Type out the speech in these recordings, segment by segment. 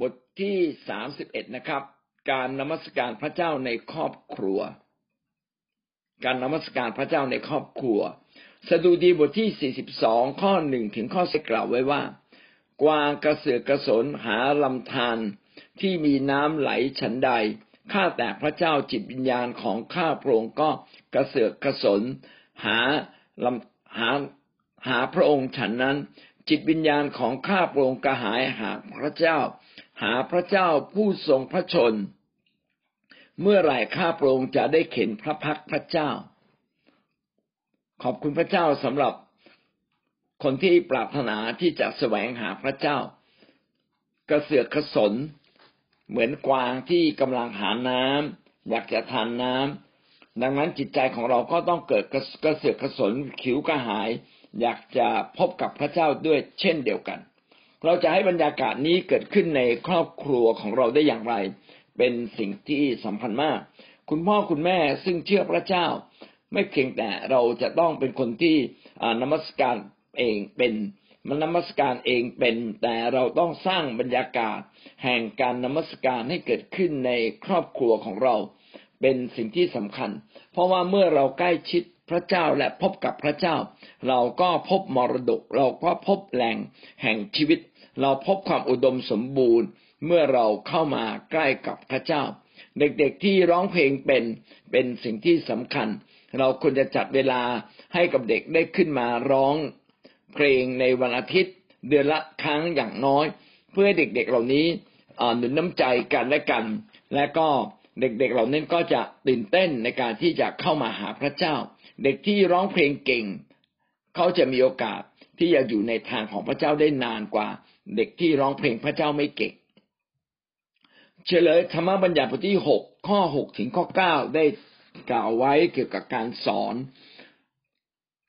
บทที่สามสิบเอ็ดนะครับ การนมัสการพระเจ้าในครอบครัว การนมัสการพระเจ้าในครอบครัว สดุดีบทที่สี่สิบสองข้อหนึ่งถึงข้อสิกล่าวไว้ว่า กวางกระเสือกกระสนหาลำธารที่มีน้ำไหลฉันใด ข้าแต่พระเจ้าจิตวิญญาณของข้าพระองค์ก็กระเสือกกระสน หาลำหาหาพระองค์ฉันนั้น จิตวิญญาณของข้าพระองค์กระหายหาพระเจ้า หาพระเจ้าผู้ทรงพระชน เมื่อไหร่ข้าพระองค์จะได้เข็นพระพักพระเจ้า ขอบคุณพระเจ้าสำหรับคนที่ปรารถนาที่จะแสวงหาพระเจ้า กระเสือกกระสน เหมือนกวางที่กำลังหาน้ำอยากจะทานน้ำดังนั้นจิตใจของเราก็ต้องเกิดกระเสือกกระสนขิวกระหาย อยากจะพบกับพระเจ้าด้วยเช่นเดียวกัน เราจะให้บรรยากาศนี้เกิดขึ้นในครอบครัวของเราได้อย่างไร เป็นสิ่งที่สำคัญมาก คุณพ่อคุณแม่ซึ่งเชื่อพระเจ้า ไม่เพียงแต่เราจะต้องเป็นคนที่นมัสการเองเป็นมันนมัสการเองเป็นแต่เราต้องสร้างบรรยากาศ แห่งการนมัสการให้เกิดขึ้นในครอบครัวของเรา เป็นสิ่งที่สำคัญ เพราะว่าเมื่อเราใกล้ชิดพระเจ้าและพบกับพระเจ้า เราก็พบมรดก เราก็พบแหล่งแห่งชีวิต เราพบความอุดมสมบูรณ์เมื่อเราเข้ามาใกล้กับพระเจ้า เด็กๆที่ร้องเพลงเป็นเป็นสิ่งที่สำคัญ เราควรจะจัดเวลาให้กับเด็กได้ขึ้นมาร้องเพลงในวันอาทิตย์ เดือนละครั้งอย่างน้อย เพื่อเด็กๆเหล่านี้หนุนน้ำใจกันและกัน และก็เด็กๆเหล่านั้นก็จะตื่นเต้นในการที่จะเข้ามาหาพระเจ้า เด็กที่ร้องเพลงเก่ง เขาจะมีโอกาสที่จะอยู่ในทางของพระเจ้าได้นานกว่า เด็กที่ร้องเพลงพระเจ้าไม่เก่ง เฉลยธรรมบัญญัติบทที่หกข้อหกถึงข้อเก้าได้กล่าวไว้เกี่ยวกับการสอน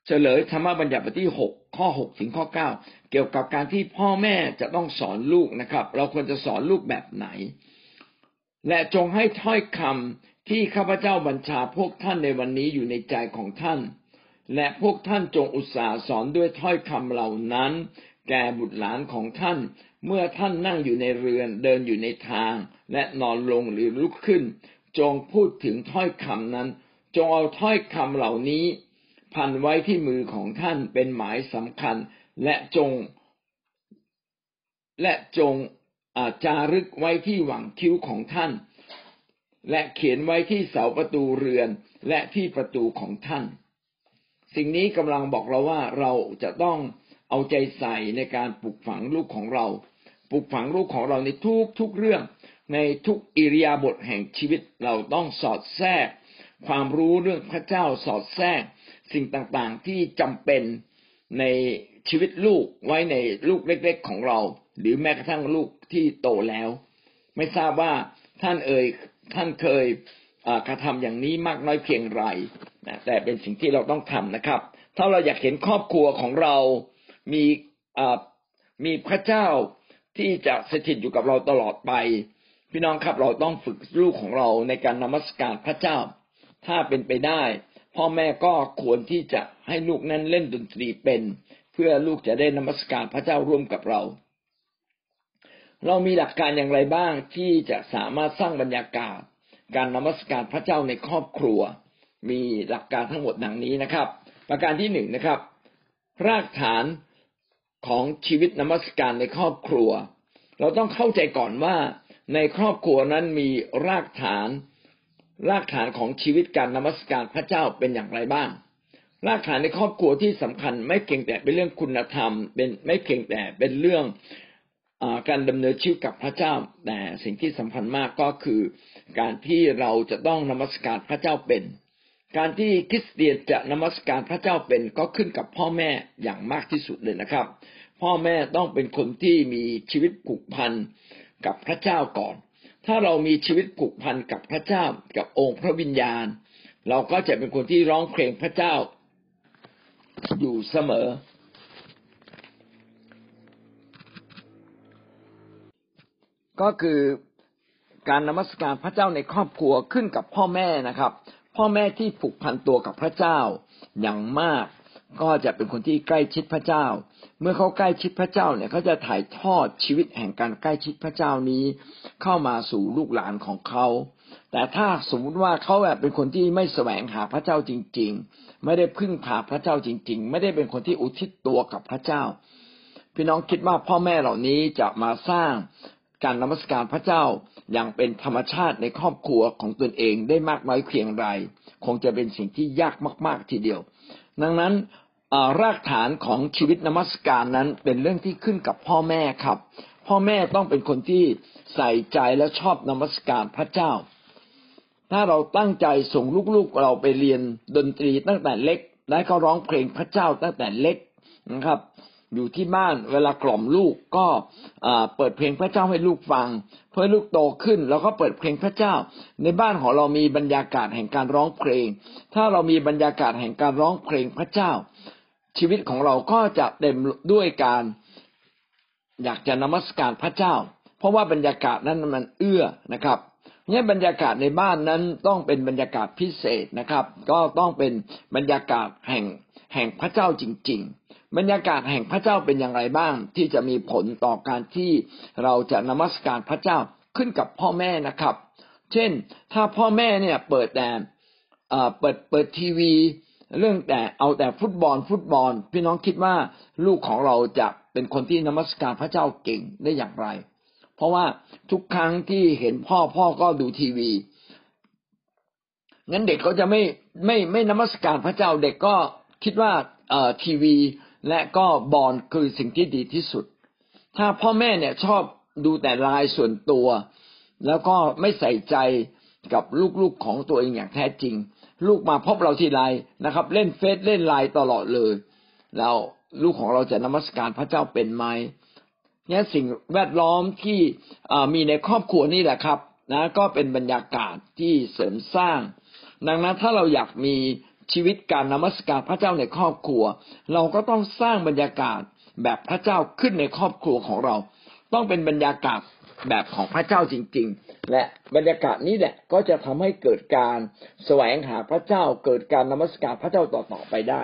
เฉลยธรรมบัญญัติบทที่หกข้อหกถึงข้อเก้าเกี่ยวกับการที่พ่อแม่จะต้องสอนลูกนะครับ เราควรจะสอนลูกแบบไหน และจงให้ถ้อยคำที่ข้าพเจ้าบัญชาพวกท่านในวันนี้อยู่ในใจของท่าน และพวกท่านจงอุตส่าห์สอนด้วยถ้อยคำเหล่านั้น แก่บุตรหลานของท่าน เมื่อท่านนั่งอยู่ในเรือนเดินอยู่ในทาง และนอนลงหรือลุกขึ้น จงพูดถึงถ้อยคำนั้น จงเอาถ้อยคำเหล่านี้ พันไว้ที่มือของท่านเป็นหมายสำคัญ และจง และจงอาจารึกไว้ที่หวังคิ้วของท่าน และเขียนไว้ที่เสาประตูเรือนและที่ประตูของท่าน สิ่งนี้กำลังบอกเราว่าเราจะต้อง เอาใจใส่ในการปลูกฝังลูกของเรา ปลูกฝังลูกของเราในทุกทุกเรื่อง ในทุกอิริยาบถแห่งชีวิตเราต้องสอดแทรก ความรู้เรื่องพระเจ้าสอดแทรก สิ่งต่างๆที่จำเป็นในชีวิตลูกไว้ในลูกเล็ก ๆ ของเรา หรือแม้กระทั่งลูกที่โตแล้ว ไม่ทราบว่าท่านเอ่ยท่านเคยกระทำอย่างนี้มากน้อยเพียงไรนะแต่เป็นสิ่งที่เราต้องทำนะครับ ถ้าเราอยากเห็นครอบครัวของเรา มีมีพระเจ้าที่จะสถิตอยู่กับเราตลอดไป พี่น้องครับเราต้องฝึกลูกของเราในการนมัสการพระเจ้า ถ้าเป็นไปได้ พ่อแม่ก็ควรที่จะให้ลูกนั้นเล่นดนตรีเป็น เพื่อลูกจะได้นมัสการพระเจ้าร่วมกับเรา เรามีหลักการอย่างไรบ้างที่จะสามารถสร้างบรรยากาศ การนมัสการพระเจ้าในครอบครัว มีหลักการทั้งหมดดังนี้นะครับ ประการที่หนึ่งนะครับ รากฐาน ของชีวิตนมัสการในครอบครัว เราต้องเข้าใจก่อนว่าในครอบครัวนั้นมีรากฐาน รากฐานของชีวิตการนมัสการพระเจ้าเป็นอย่างไรบ้าง รากฐานในครอบครัวที่สำคัญไม่เพียงแต่เป็นเรื่องคุณธรรม เป็นไม่เพียงแต่เป็นเรื่องอการดำเนินชีวิตกับพระเจ้า แต่สิ่งที่สำคัญมากก็คือ การที่เราจะต้องนมัสการพระเจ้าเป็น การที่คริสเตียนจะนมัสการพระเจ้าเป็นก็ขึ้นกับพ่อแม่อย่างมากที่สุดเลยนะครับ พ่อแม่ต้องเป็นคนที่มีชีวิตผูกพันกับพระเจ้าก่อน ถ้าเรามีชีวิตผูกพันกับพระเจ้ากับองค์พระวิญญาณ เราก็จะเป็นคนที่ร้องเพลงพระเจ้าอยู่เสมอ ก็คือการนมัสการพระเจ้าในครอบครัวขึ้นกับพ่อแม่นะครับ พ่อแม่ที่ผูกพันตัวกับพระเจ้าอย่างมาก ก็จะเป็นคนที่ใกล้ชิดพระเจ้า เมื่อเขาใกล้ชิดพระเจ้าเนี่ยเขาจะถ่ายทอดชีวิตแห่งการใกล้ชิดพระเจ้านี้ เข้ามาสู่ลูกหลานของเขา แต่ถ้าสมมติว่าเขาแบบเป็นคนที่ไม่แสวงหาพระเจ้าจริง ๆ ไม่ได้พึ่งพาพระเจ้าจริง ๆ ไม่ได้เป็นคนที่อุทิศตัวกับพระเจ้า พี่น้องคิดว่าพ่อแม่เหล่านี้จะมาสร้างการนมัสการพระเจ้าอย่างเป็นธรรมชาติในครอบครัวของตนเองได้มากน้อยเพียงไร คงจะเป็นสิ่งที่ยากมาก ๆ ทีเดียว ดังนั้นรากฐานของชีวิตนมัสการนั้นเป็นเรื่องที่ขึ้นกับพ่อแม่ครับ พ่อแม่ต้องเป็นคนที่ใส่ใจและชอบนมัสการพระเจ้า ถ้าเราตั้งใจส่งลูกๆเราไปเรียนดนตรีตั้งแต่เล็ก และเขาร้องเพลงพระเจ้าตั้งแต่เล็กนะครับ อยู่ที่บ้านเวลากล่อมลูกก็เปิดเพลงพระเจ้าให้ลูกฟัง เพื่อลูกโตขึ้นแล้วก็เปิดเพลงพระเจ้า ในบ้านของเรามีบรรยากาศแห่งการร้องเพลง ถ้าเรามีบรรยากาศแห่งการร้องเพลงพระเจ้า ชีวิตของเราก็จะเต็มด้วยการอยากจะนมัสการพระเจ้า เพราะว่าบรรยากาศนั้นมันเอื้อนะครับเนี่ยบรรยากาศในบ้านนั้นต้องเป็นบรรยากาศพิเศษนะครับ ก็ต้องเป็นบรรยากาศแห่งแห่งพระเจ้าจริง ๆ บรรยากาศแห่งพระเจ้าเป็นอย่างไรบ้าง ที่จะมีผลต่อการที่เราจะนมัสการพระเจ้าขึ้นกับพ่อแม่นะครับ เช่น ถ้าพ่อแม่เนี่ยเปิดแต่เปิดเปิดทีวี เรื่องแต่เอาแต่ฟุตบอลฟุตบอล พี่น้องคิดว่าลูกของเราจะเป็นคนที่นมัสการพระเจ้าเก่งได้อย่างไร เพราะว่าทุกครั้งที่เห็นพ่อพ่อก็ดูทีวีงั้นเด็กก็จะไม่ไม่ไม่นมัสการพระเจ้าเด็กก็คิดว่าเอ่อทีวี และก็บอลคือสิ่งที่ดีที่สุด ถ้าพ่อแม่เนี่ยชอบดูแต่ลายส่วนตัว แล้วก็ไม่ใส่ใจกับลูกๆของตัวเองอย่างแท้จริง ลูกมาพบเราทีไรนะครับ เล่นเฟซเล่นไลน์ตลอดเลยแล้วลูกของเราจะนมัสการพระเจ้าเป็นไหมเนี่ยสิ่งแวดล้อมที่มีในครอบครัวนี่แหละครับนะก็เป็นบรรยากาศที่เสริมสร้าง ดังนั้นถ้าเราอยากมี ชีวิตการนมัสการพระเจ้าในครอบครัว เราก็ต้องสร้างบรรยากาศแบบพระเจ้าขึ้นในครอบครัวของเรา ต้องเป็นบรรยากาศแบบของพระเจ้าจริง ๆ และบรรยากาศนี้แหละก็จะทำให้เกิดการแสวงหาพระเจ้าเกิดการนมัสการพระเจ้าต่อๆไปได้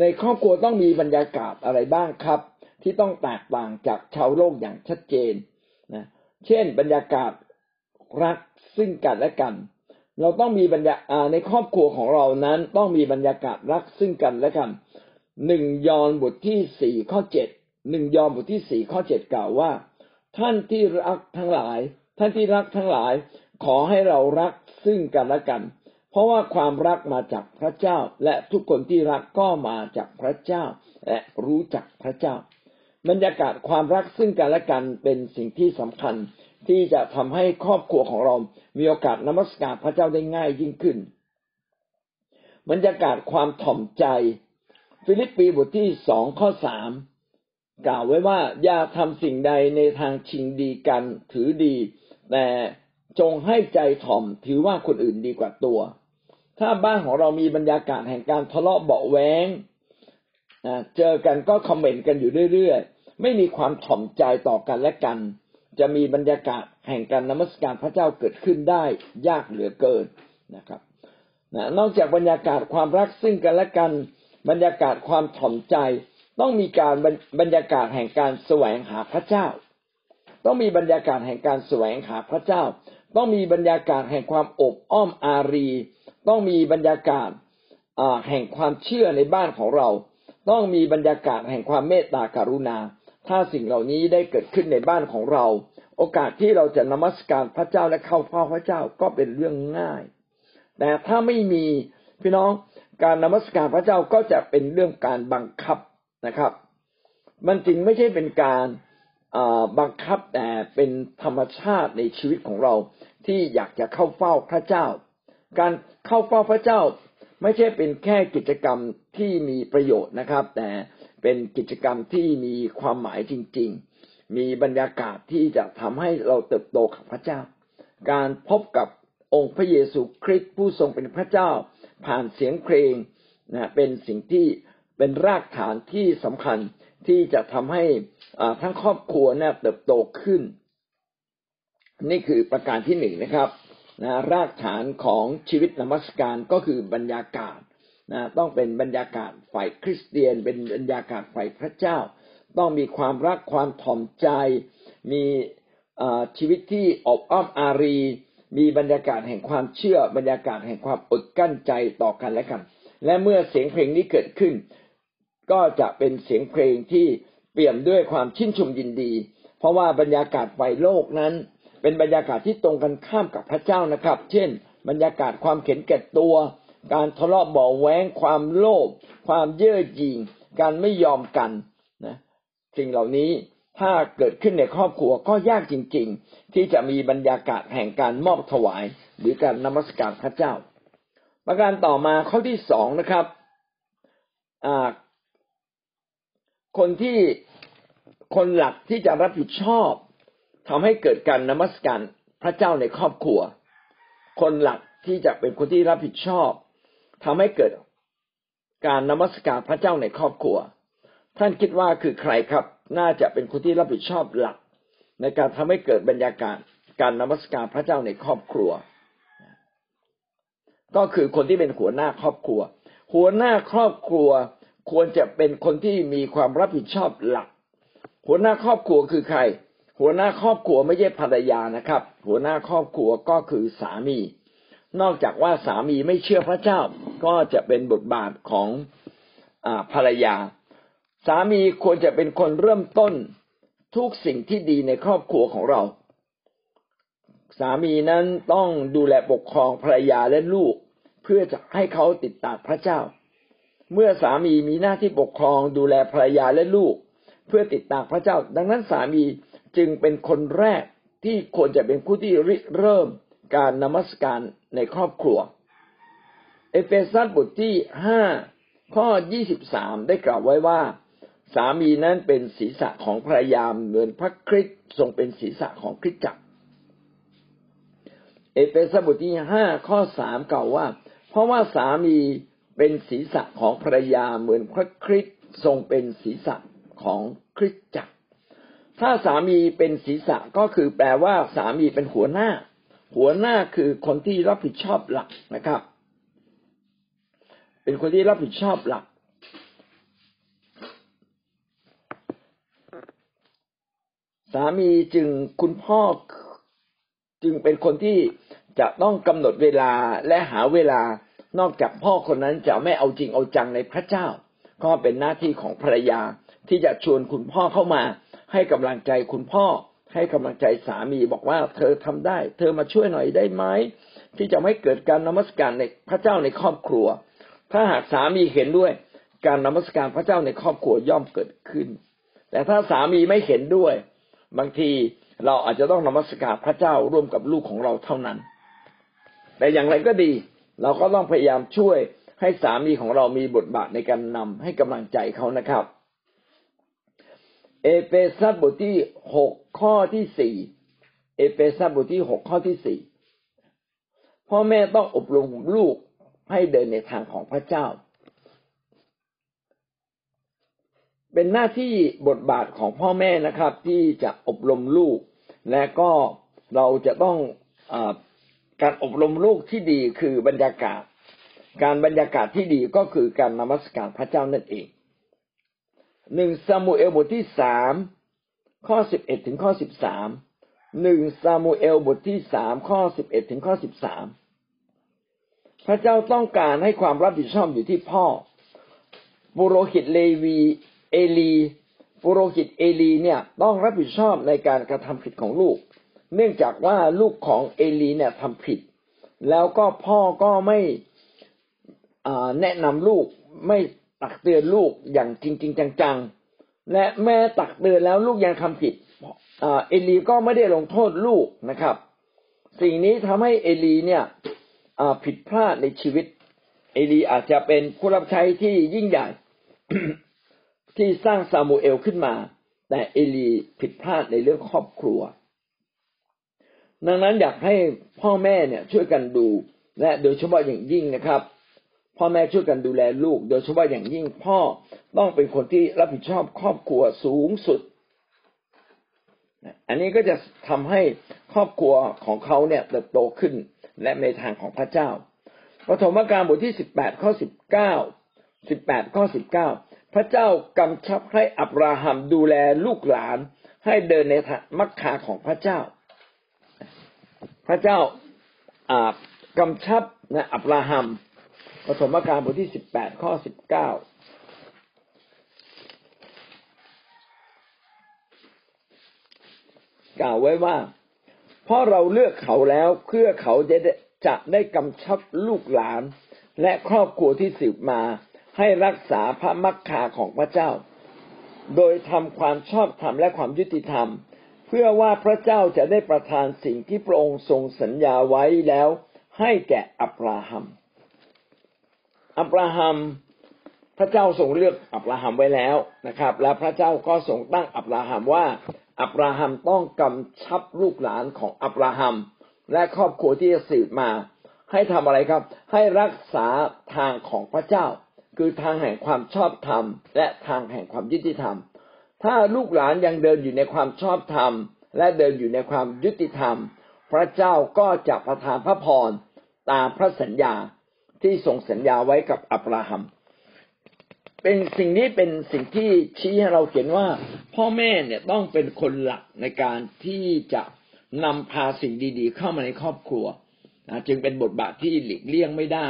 ในครอบครัวต้องมีบรรยากาศอะไรบ้างครับ ที่ต้องแตกต่างจากชาวโลกอย่างชัดเจนนะเช่น บรรยากาศรักซึ่งกันและกัน เราต้องมีบรรยาในครอบครัวของเรานั้นต้องมีบรรยากาศรักซึ่งกันและกันหนึ่งยอห์นบทที่สี่ข้อเจ็ดหนึ่งยอห์นบทที่สี่ข้อเจ็ดกล่าวว่า ท่านที่รักทั้งหลาย ท่านที่รักทั้งหลาย ขอให้เรารักซึ่งกันและกัน เพราะว่าความรักมาจากพระเจ้า และทุกคนที่รักก็มาจากพระเจ้า และรู้จักพระเจ้า บรรยากาศความรักซึ่งกันและกันเป็นสิ่งที่สำคัญ ที่จะทำให้ครอบครัวของเรา มีโอกาสนมัสการพระเจ้าได้ง่ายยิ่งขึ้น บรรยากาศความถ่อมใจ ฟิลิปปีบทที่สองข้อสามกล่าวไว้ว่า อย่าทำสิ่งใดในทางชิงดีกันถือดี แต่จงให้ใจถ่อมถือว่าคนอื่นดีกว่าตัว ถ้าบ้านของเรามีบรรยากาศแห่งการทะเลาะเบาแวงเจอกันก็คอมเมนต์กันอยู่เรื่อยๆ ไม่มีความถ่อมใจต่อกันและกัน จะมีบรรยากาศแห่งการนมัสการพระเจ้าเกิดขึ้นได้ยากเหลือเกินนะครับนะนอกจากบรรยากาศความรักซึ่งกันและกัน บรรยากาศความถ่อมใจ ต้องมีการบรรยากาศแห่งการแสวงหาพระเจ้า ต้องมีบรรยากาศแห่งการแสวงหาพระเจ้า ต้องมีบรรยากาศแห่งความอบอ้อมอารี ต้องมีบรรยากาศแห่งความเชื่อในบ้านของเรา ต้องมีบรรยากาศแห่งความเมตตากรุณา ถ้าสิ่งเหล่านี้ได้เกิดขึ้นในบ้านของเรา โอกาสที่เราจะนมัสการพระเจ้าและเข้าเฝ้าพระเจ้าก็เป็นเรื่องง่าย แต่ถ้าไม่มีพี่น้องการนมัสการพระเจ้าก็จะเป็นเรื่องการบังคับนะครับ มันจริงไม่ใช่เป็นการบังคับแต่เป็นธรรมชาติในชีวิตของเราที่อยากจะเข้าเฝ้าพระเจ้า การเข้าเฝ้าพระเจ้า ไม่ใช่เป็นแค่กิจกรรมที่มีประโยชน์นะครับ แต่ เป็นกิจกรรมที่มีความหมายจริง ๆ มีบรรยากาศที่จะทำให้เราเติบโตกับพระเจ้า การพบกับองค์พระเยซูคริสต์ผู้ทรงเป็นพระเจ้า ผ่านเสียงเพลงนะเป็นสิ่งที่เป็นรากฐานที่สำคัญที่จะทำให้ทั้งครอบครัวเนี่ยเติบโตขึ้น นี่คือประการที่หนึ่งนะครับนะรากฐานของชีวิตนมัสการก็คือบรรยากาศ นะต้องเป็นบรรยากาศฝ่ายคริสเตียน เป็นบรรยากาศฝ่ายพระเจ้า ต้องมีความรักความถ่อมใจ มีชีวิตที่อบอ้อมอารี มีบรรยากาศแห่งความเชื่อ บรรยากาศแห่งความอดกั้นใจต่อกันและกัน และเมื่อเสียงเพลงนี้เกิดขึ้น ก็จะเป็นเสียงเพลงที่เปี่ยมด้วยความชื่นชมยินดี เพราะว่าบรรยากาศไฟโลกนั้น เป็นบรรยากาศที่ตรงกันข้ามกับพระเจ้านะครับ เช่น บรรยากาศความเข็นแก่ตัว การทะเลาะเบาแหวงความโลภความเย่อหยิ่งการไม่ยอมกันนะสิ่งเหล่านี้ถ้าเกิดขึ้นในครอบครัวก็ยากจริง ๆ ที่จะมีบรรยากาศแห่งการมอบถวาย หรือการนมัสการพระเจ้า ประการต่อมาข้อที่สองนะครับคนที่คนหลักที่จะรับผิดชอบทำให้เกิดการนมัสการพระเจ้าในครอบครัว คนหลักที่จะเป็นคนที่รับผิดชอบ ทำให้เกิดการนมัสการพระเจ้าในครอบครัว ท่านคิดว่าคือใครครับ น่าจะเป็นคนที่รับผิดชอบหลัก ในการทำให้เกิดบรรยากาศการนมัสการพระเจ้าในครอบครัว ก็คือคนที่เป็นหัวหน้าครอบครัว หัวหน้าครอบครัวควรจะเป็นคนที่มีความรับผิดชอบหลัก หัวหน้าครอบครัวคือใคร หัวหน้าครอบครัวไม่ใช่ภรรยานะครับ หัวหน้าครอบครัวก็คือสามี นอกจากว่าสามีไม่เชื่อพระเจ้า ก็จะเป็นบทบาทของอภรรยา สามีควรจะเป็นคนเริ่มต้นทุกสิ่งที่ดีในครอบครัวของเรา สามีนั้นต้องดูแลปกครองภรรยาและลูก เพื่อจะให้เขาติดตามพระเจ้า เมื่อสามีมีหน้าที่ปกครองดูแลภรรยาและลูก เพื่อติดตามพระเจ้า ดังนั้นสามีจึงเป็นคนแรกที่ควรจะเป็นผู้ที่ริเริ่ม การนมัสการในครอบครัว เอเฟซัสบทที่ห้าข้อยี่สิบสามได้กล่าวไว้ว่า สามีนั้นเป็นศีรษะของภรรยาเหมือนพระคริสต์ทรงเป็นศีรษะของคริสตจักร เอเฟซัสบทที่ห้าข้อสามกล่าวว่า เพราะว่าสามีเป็นศีรษะของภรรยาเหมือนพระคริสต์ทรงเป็นศีรษะของคริสตจักร ถ้าสามีเป็นศีรษะก็คือแปลว่าสามีเป็นหัวหน้า หัวหน้าคือคนที่รับผิดชอบหลักนะครับ เป็นคนที่รับผิดชอบหลัก สามีจึงคุณพ่อจึงเป็นคนที่จะต้องกำหนดเวลาและหาเวลานอกจากพ่อคนนั้นจะไม่เอาจริงเอาจังในพระเจ้า ก็เป็นหน้าที่ของภรรยาที่จะชวนคุณพ่อเข้ามา ให้กำลังใจคุณพ่อ ให้กำลังใจสามีบอกว่าเธอทำได้ เธอมาช่วยหน่อยได้ไหมที่จะไม่เกิดการนมัสการในพระเจ้าในครอบครัว ถ้าหากสามีเห็นด้วย การนมัสการพระเจ้าในครอบครัวย่อมเกิดขึ้น แต่ถ้าสามีไม่เห็นด้วย บางทีเราอาจจะต้องนมัสการพระเจ้าร่วมกับลูกของเราเท่านั้น แต่อย่างไรก็ดี เราก็ต้องพยายามช่วยให้สามีของเรามีบทบาทในการนำให้กำลังใจเขานะครับ เอเฟซัสบทที่หกข้อที่สี่เอเฟซัสบทที่หกข้อที่สี่พ่อแม่ต้องอบรมลูกให้เดินในทางของพระเจ้า เป็นหน้าที่บทบาทของพ่อแม่นะครับ ที่จะอบรมลูก และก็เราจะต้องอการอบรมลูกที่ดีคือบรรยากาศ การบรรยากาศที่ดีก็คือการนมัสการพระเจ้านั่นเอง หนึ่งซามูเอลบทที่สามข้อสิบเอ็ดถึงข้อสิบสามหนึ่งซามูเอลบทที่สามข้อสิบเอ็ดถึงข้อสิบสามพระเจ้าต้องการให้ความรับผิดชอบอยู่ที่พ่อปุโรหิตเลวีเอลีปุโรหิตเอลีเนี่ยต้องรับผิดชอบในการกระทำผิดของลูก เนื่องจากว่าลูกของเอลีเนี่ยทำผิด แล้วก็พ่อก็ไม่แนะนำลูกไม่ ตักเตือนลูกอย่างจริงๆจังๆ และแม่ตักเตือนแล้วลูกยังทำผิดเอลีก็ไม่ได้ลงโทษลูกนะครับ สิ่งนี้ทำให้เอลีเนี่ยผิดพลาดในชีวิต เอลีอาจจะเป็นผู้รับใช้ที่ยิ่งใหญ่ที่สร้างซามูเอลขึ้นมา แต่เอลีผิดพลาดในเรื่องครอบครัว ดังนั้นอยากให้พ่อแม่เนี่ยช่วยกันดูและโดยเฉพาะอย่างยิ่งนะครับ พ่อแม่ช่วยกันดูแลลูก โดยเฉพาะอย่างยิ่งพ่อต้องเป็นคนที่รับผิดชอบครอบครัวสูงสุด อันนี้ก็จะทำให้ครอบครัวของเขาเนี่ยเติบโตขึ้นและในทางของพระเจ้าปฐมกาลบทที่สิบแปดข้อสิบเก้าสิบแปดข้อสิบเก้าพระเจ้ากำชับให้อับราฮัมดูแลลูกหลาน ให้เดินในมักคาของพระเจ้า พระเจ้ากำชับนะอับราฮัม ปฐมกาลบทที่สิบแปดข้อสิบเก้ากล่าวไว้ว่า เพราะเราเลือกเขาแล้วเพื่อเขาจะจะได้กำชับลูกหลาน และครอบครัวที่สืบมา ให้รักษาพระมักคาของพระเจ้า โดยทำความชอบธรรมและความยุติธรรม เพื่อว่าพระเจ้าจะได้ประทานสิ่งที่พระองค์ทรงสัญญาไว้แล้ว ให้แก่อับราฮัม อับราฮัมพระเจ้าทรงเลือกอับราฮัมไว้แล้วนะครับ และพระเจ้าก็ทรงตั้งอับราฮัมว่าอับราฮัมต้องกำชับลูกหลานของอับราฮัมและครอบครัวที่จะสืบมา ให้ทำอะไรครับ ให้รักษาทางของพระเจ้า คือทางแห่งความชอบธรรม และทางแห่งความยุติธรรม ถ้าลูกหลานยังเดินอยู่ในความชอบธรรม และเดินอยู่ในความยุติธรรม พระเจ้าก็จะประทานพระพรตามพระสัญญา ที่ทรงสัญญาไว้กับอับราฮัม เป็นสิ่งนี้เป็นสิ่งที่ชี้ให้เราเห็นว่า พ่อแม่เนี่ยต้องเป็นคนหลักในการที่จะนำพาสิ่งดี ๆ เข้ามาในครอบครัวนะจึงเป็นบทบาทที่หลีกเลี่ยงไม่ได้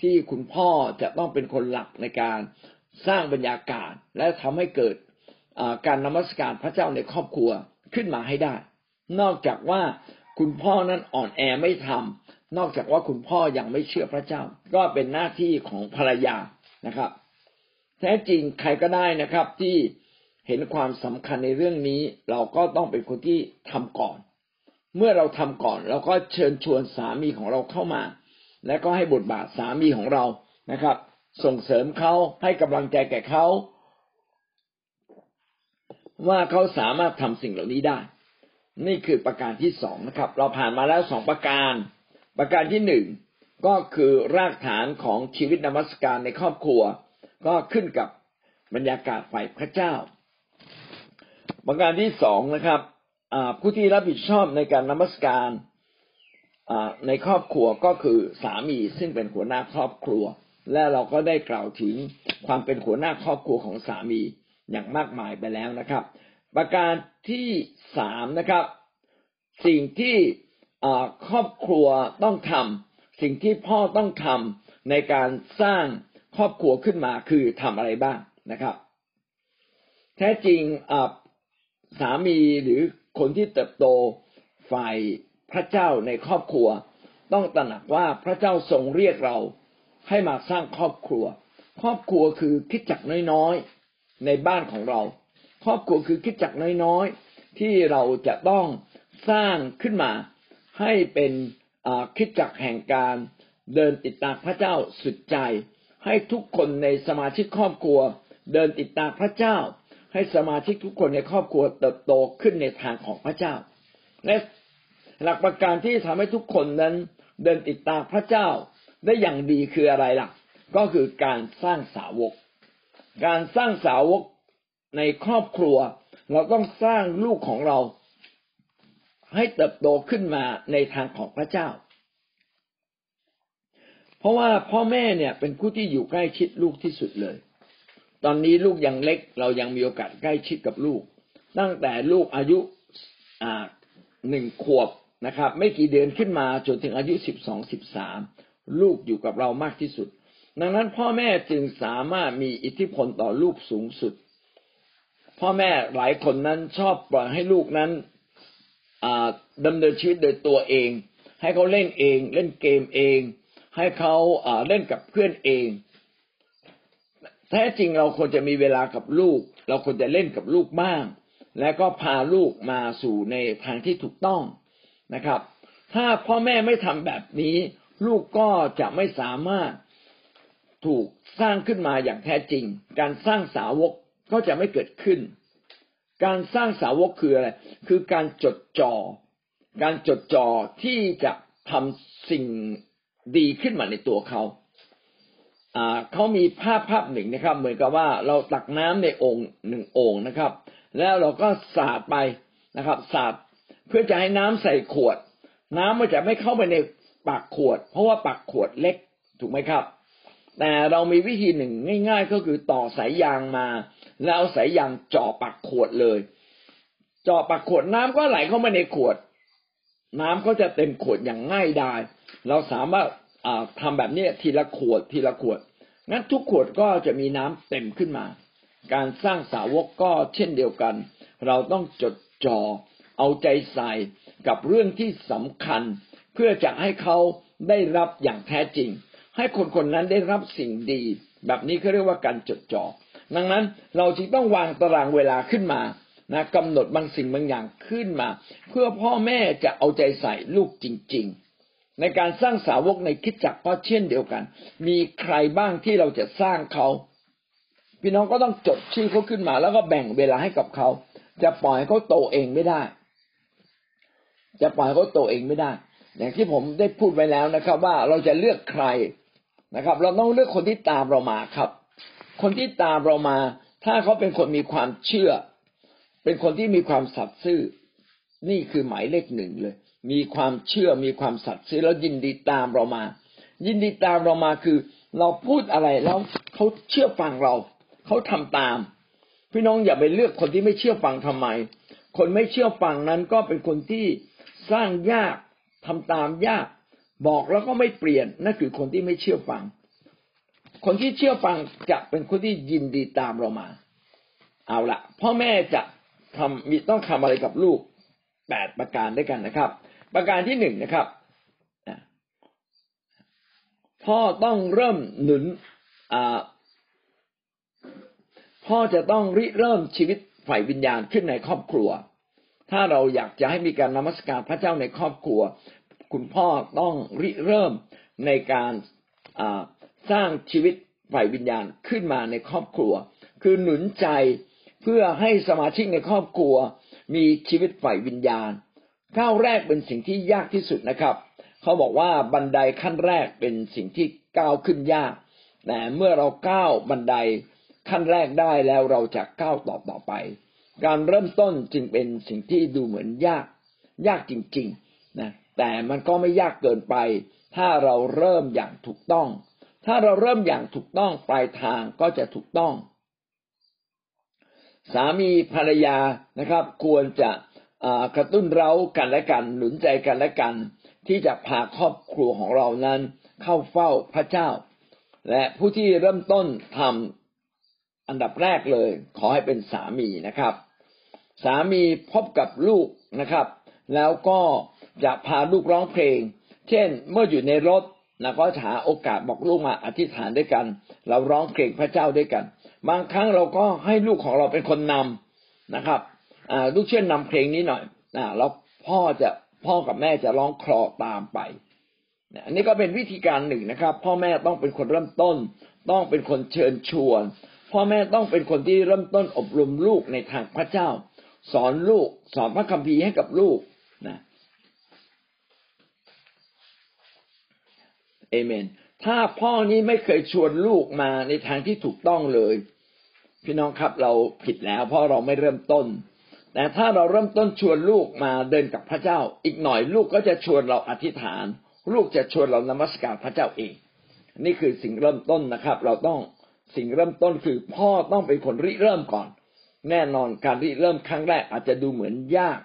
ที่คุณพ่อจะต้องเป็นคนหลักในการสร้างบรรยากาศ และทำให้เกิดการนมัสการพระเจ้าในครอบครัวขึ้นมาให้ได้ นอกจากว่า คุณพ่อนั้นอ่อนแอไม่ทำนอกจากว่าคุณพ่อยังไม่เชื่อพระเจ้า ก็เป็นหน้าที่ของภรรยานะครับ แท้จริงใครก็ได้นะครับ ที่เห็นความสำคัญในเรื่องนี้ เราก็ต้องเป็นคนที่ทำก่อน เมื่อเราทำก่อนเราก็เชิญชวนสามีของเราเข้ามา และก็ให้บทบาทสามีของเรานะครับ ส่งเสริมเขาให้กำลังใจแก่เขาว่าเขาสามารถทำสิ่งเหล่านี้ได้ นี่คือประการที่สองนะครับ เราผ่านมาแล้วสองประการ ประการที่หนึ่งก็คือรากฐานของชีวิตนมัสการในครอบครัว ก็ขึ้นกับบรรยากาศฝ่ายพระเจ้า ประการที่สองนะครับผู้ที่รับผิดชอบในการนมัสการในครอบครัวก็คือสามีซึ่งเป็นหัวหน้าครอบครัว และเราก็ได้กล่าวถึงความเป็นหัวหน้าครอบครัวของสามีอย่างมากมายไปแล้วนะครับ ประการที่สามนะครับ สิ่งที่ครอบครัวต้องทำสิ่งที่พ่อต้องทำในการสร้างครอบครัวขึ้นมาคือทำอะไรบ้างนะครับ แท้จริงสามีหรือคนที่เติบโตฝ่ายพระเจ้าในครอบครัว ต้องตระหนักว่าพระเจ้าทรงเรียกเราให้มาสร้างครอบครัว ครอบครัวคือคิดจักน้อยๆในบ้านของเรา ครอบครัวคือคิดจักน้อยๆ ที่เราจะต้องสร้างขึ้นมาให้เป็นคิดจักแห่งการเดินติดตามพระเจ้าสุดใจ ให้ทุกคนในสมาชิกครอบครัว เดินติดตามพระเจ้า ให้สมาชิกทุกคนในครอบครัวเติบโตขึ้นในทางของพระเจ้าและหลักประการที่ทำให้ทุกคนนั้นเดินติดตามพระเจ้าได้อย่างดีคืออะไรล่ะ ก็คือการสร้างสาวก การสร้างสาวก ในครอบครัว เราต้องสร้างลูกของเราให้เติบโตขึ้นมาในทางของพระเจ้า เพราะว่าพ่อแม่เนี่ยเป็นผู้ที่อยู่ใกล้ชิดลูกที่สุดเลย ตอนนี้ลูกยังเล็ก เรายังมีโอกาสใกล้ชิดกับลูก ตั้งแต่ลูกอายุหนึ่งขวบนะครับ ไม่กี่เดือนขึ้นมาจนถึงอายุสิบสองสิบสามลูกอยู่กับเรามากที่สุด ดังนั้นพ่อแม่จึงสามารถมีอิทธิพลต่อลูกสูงสุด พ่อแม่หลายคนนั้นชอบปล่อยให้ลูกนั้นดำเนินชีวิตโดยตัวเอง ให้เขาเล่นเอง เล่นเกมเอง ให้เขาเล่นกับเพื่อนเองแท้จริงเราควรจะมีเวลากับลูก เราควรจะเล่นกับลูกบ้าง และก็พาลูกมาสู่ในทางที่ถูกต้องนะครับ ถ้าพ่อแม่ไม่ทำแบบนี้ ลูกก็จะไม่สามารถถูกสร้างขึ้นมาอย่างแท้จริง การสร้างสาวก ก็จะไม่เกิดขึ้น การสร้างสาวกคืออะไร คือการจดจอ่อ การจดจ่อที่จะทำสิ่งดีขึ้นมาในตัวเขาเขามีภาพภาพหนึ่งนะครับ เหมือนกับว่าเราตักน้ำในโอ่งหนึ่งโอ่งนะครับ แล้วเราก็สาดไปนะครับสาดเพื่อจะให้น้ำใส่ขวด น้ำมันจะไม่เข้าไปในปากขวด เพราะว่าปากขวดเล็กถูกไหมครับ แต่เรามีวิธีหนึ่งง่าย ๆ ก็คือต่อสายยางมา แล้วเอาสายยางเจาะปากขวดเลยเจาะปากขวดน้ำก็ไหลเข้ามาในขวด น้ำก็จะเต็มขวดอย่างง่ายดาย เราสามารถทำแบบนี้ทีละขวดทีละขวด งั้นทุกขวดก็จะมีน้ำเต็มขึ้นมา การสร้างสาวกก็เช่นเดียวกัน เราต้องจดจ่อเอาใจใส่กับเรื่องที่สำคัญ เพื่อจะให้เขาได้รับอย่างแท้จริง ให้คนคนนั้นได้รับสิ่งดี แบบนี้เขาเรียกว่าการจดจ่อ ดังนั้นเราจึงต้องวางตารางเวลาขึ้นมานะกำหนดบางสิ่งบางอย่างขึ้นมา เพื่อพ่อแม่จะเอาใจใส่ลูกจริง ๆ ในการสร้างสาวกในคิดจักก็เช่นเดียวกัน มีใครบ้างที่เราจะสร้างเขาพี่น้องก็ต้องจดชื่อเขาขึ้นมา แล้วก็แบ่งเวลาให้กับเขา จะปล่อยเขาโตเองไม่ได้ จะปล่อยเขาโตเองไม่ได้ อย่างที่ผมได้พูดไว้แล้วนะครับ ว่าเราจะเลือกใครนะครับ เราต้องเลือกคนที่ตามเรามาครับ คนที่ตามเรามา ถ้าเขาเป็นคนมีความเชื่อ เป็นคนที่มีความสัตย์ซื่อ นี่คือหมายเลขหนึ่งเลย มีความเชื่อมีความสัตย์ซื่อแล้วยินดีตามเรามา ยินดีตามเรามาคือ เราพูดอะไรแล้วเขาเชื่อฟังเราเขาทำตาม พี่น้องอย่าไปเลือกคนที่ไม่เชื่อฟังทำไม คนไม่เชื่อฟังนั้นก็เป็นคนที่สร้างยากทำตามยาก บอกแล้วก็ไม่เปลี่ยนนั่นคือคนที่ไม่เชื่อฟัง คนที่เชื่อฟังจะเป็นคนที่ยินดีตามเรามา เอาละพ่อแม่จะทำมีต้องทำอะไรกับลูกแปดประการด้วยกันนะครับ ประการที่หนึ่งนะครับพ่อต้องเริ่มหนุนพ่อจะต้องริเริ่มชีวิตฝ่ายวิญญาณขึ้นในครอบครัว ถ้าเราอยากจะให้มีการนมัสการพระเจ้าในครอบครัว คุณพ่อต้องริเริ่มในการ สร้างชีวิตฝ่ายวิญญาณขึ้นมาในครอบครัว คือหนุนใจเพื่อให้สมาชิกในครอบครัว มีชีวิตฝ่ายวิญญาณก้าวแรกเป็นสิ่งที่ยากที่สุดนะครับ เขาบอกว่าบันไดขั้นแรกเป็นสิ่งที่ก้าวขึ้นยากแต่เมื่อเราก้าวบันไดขั้นแรกได้แล้วเราจะก้าวต่อต่อไป การเริ่มต้นจึงเป็นสิ่งที่ดูเหมือนยาก ยากจริง ๆนะแต่มันก็ไม่ยากเกินไป ถ้าเราเริ่มอย่างถูกต้อง ถ้าเราเริ่มอย่างถูกต้องปลายทางก็จะถูกต้อง สามีภรรยานะครับ ควรจะกระตุ้นเรากันและกัน หนุนใจกันและกัน ที่จะพาครอบครัวของเรานั้น เข้าเฝ้าพระเจ้า และผู้ที่เริ่มต้นทำอันดับแรกเลย ขอให้เป็นสามีนะครับ สามีพบกับลูกนะครับ แล้วก็จะพาลูกร้องเพลง เช่น เมื่ออยู่ในรถ นะก็หาโอกาสบอกลูกมาอธิษฐานด้วยกัน เราร้องเพลงพระเจ้าด้วยกัน บางครั้งเราก็ให้ลูกของเราเป็นคนนำนะครับลูกเช่นนำเพลงนี้หน่อยแล้วพ่อจะพ่อกับแม่จะร้องคลอตามไปอันนี้ก็เป็นวิธีการหนึ่งนะครับ พ่อแม่ต้องเป็นคนเริ่มต้น ต้องเป็นคนเชิญชวน พ่อแม่ต้องเป็นคนที่เริ่มต้นอบรมลูกในทางพระเจ้า สอนลูก สอนพระคัมภีร์ให้กับลูกนะ เอเมน ถ้าพ่อนี้ไม่เคยชวนลูกมาในทางที่ถูกต้องเลย พี่น้องครับเราผิดแล้ว เพราะเราไม่เริ่มต้น แต่ถ้าเราเริ่มต้นชวนลูกมาเดินกับพระเจ้า อีกหน่อยลูกก็จะชวนเราอธิษฐาน ลูกจะชวนเรานมัสการพระเจ้าเอง นี่คือสิ่งเริ่มต้นนะครับ เราต้องสิ่งเริ่มต้นคือพ่อต้องเป็นคนริเริ่มก่อน แน่นอนการริเริ่มครั้งแรกอาจจะดูเหมือนยาก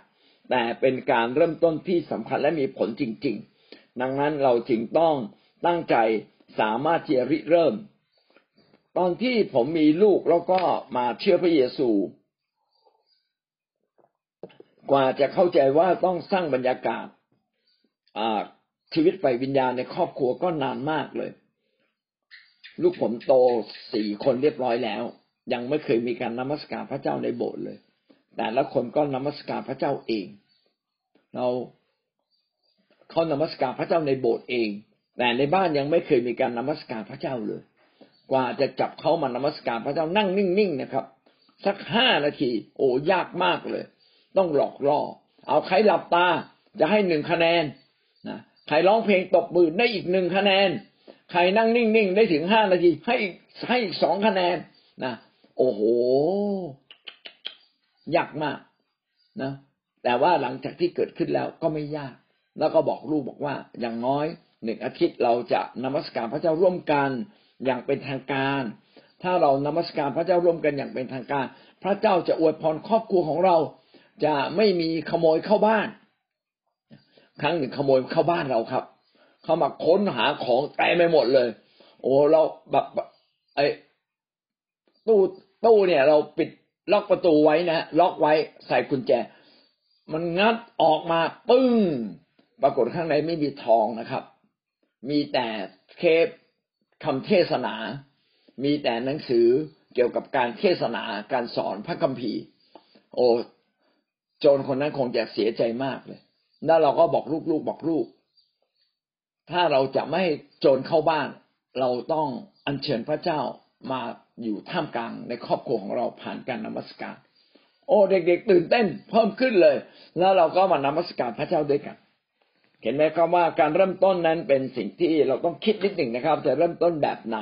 แต่เป็นการเริ่มต้นที่สำคัญและมีผลจริง ๆ ดังนั้นเราจึงต้อง ตั้งใจสามารถที่จะริเริ่ม ตอนที่ผมมีลูกแล้วก็มาเชื่อพระเยซู กว่าจะเข้าใจว่าต้องสร้างบรรยากาศชีวิตไฟวิญญาณในครอบครัวก็นานมากเลย ลูกผมโตสี่คนเรียบร้อยแล้ว ยังไม่เคยมีการนมัสการพระเจ้าในโบสถ์เลย แต่ละคนก็นมัสการพระเจ้าเอง เราเขานมัสการพระเจ้าในโบสถ์เอง แต่ในบ้านยังไม่เคยมีการนมัสการพระเจ้าเลย กว่าจะจับเขามานมัสการพระเจ้านั่งนิ่งๆนะครับ สักห้านาที โอ้ยากมากเลย ต้องหลอกล่อ เอาใครหลับตาจะให้หนึ่งคะแนนนะใครร้องเพลงตบมือได้อีกหนึ่งคะแนน ใครนั่งนิ่งๆได้ถึงห้านาที ให้ให้อีกสองคะแนนนะโอ้โหยากมากนะแต่ว่าหลังจากที่เกิดขึ้นแล้วก็ไม่ยาก แล้วก็บอกลูกบอกว่าอย่างน้อย หนึ่งอาทิตย์เราจะนมัสการพระเจ้าร่วมกันอย่างเป็นทางการ ถ้าเรานมัสการพระเจ้าร่วมกันอย่างเป็นทางการ พระเจ้าจะอวยพรครอบครัวของเรา จะไม่มีขโมยเข้าบ้าน ครั้งหนึ่งขโมยเข้าบ้านเราครับ เข้ามาค้นหาของเต็มไปหมดเลย โอ้เราแบบไอ้ตู้ตู้เนี่ย เราปิดล็อกประตูไว้นะล็อกไว้ใส่กุญแจ มันงัดออกมาปึ้งปรากฏข้างในไม่มีทองนะครับ มีแต่เคปคำเทศนา มีแต่หนังสือเกี่ยวกับการเทศนาการสอนพระคัมภีร์ โอ้โจรคนนั้นคงจะเสียใจมากเลย แล้วเราก็บอกลูกๆบอกลูก ถ้าเราจะไม่โจรเข้าบ้าน เราต้องอัญเชิญพระเจ้ามาอยู่ท่ามกลางในครอบครัวของเราผ่านการนมัสการ โอ้เด็กๆตื่นเต้นเพิ่มขึ้นเลย แล้วเราก็มานมัสการพระเจ้าด้วยกัน เห็นไหมครับว่าการเริ่มต้นนั้นเป็นสิ่งที่เราต้องคิดนิดหนึ่งนะครับ จะเริ่มต้นแบบไหน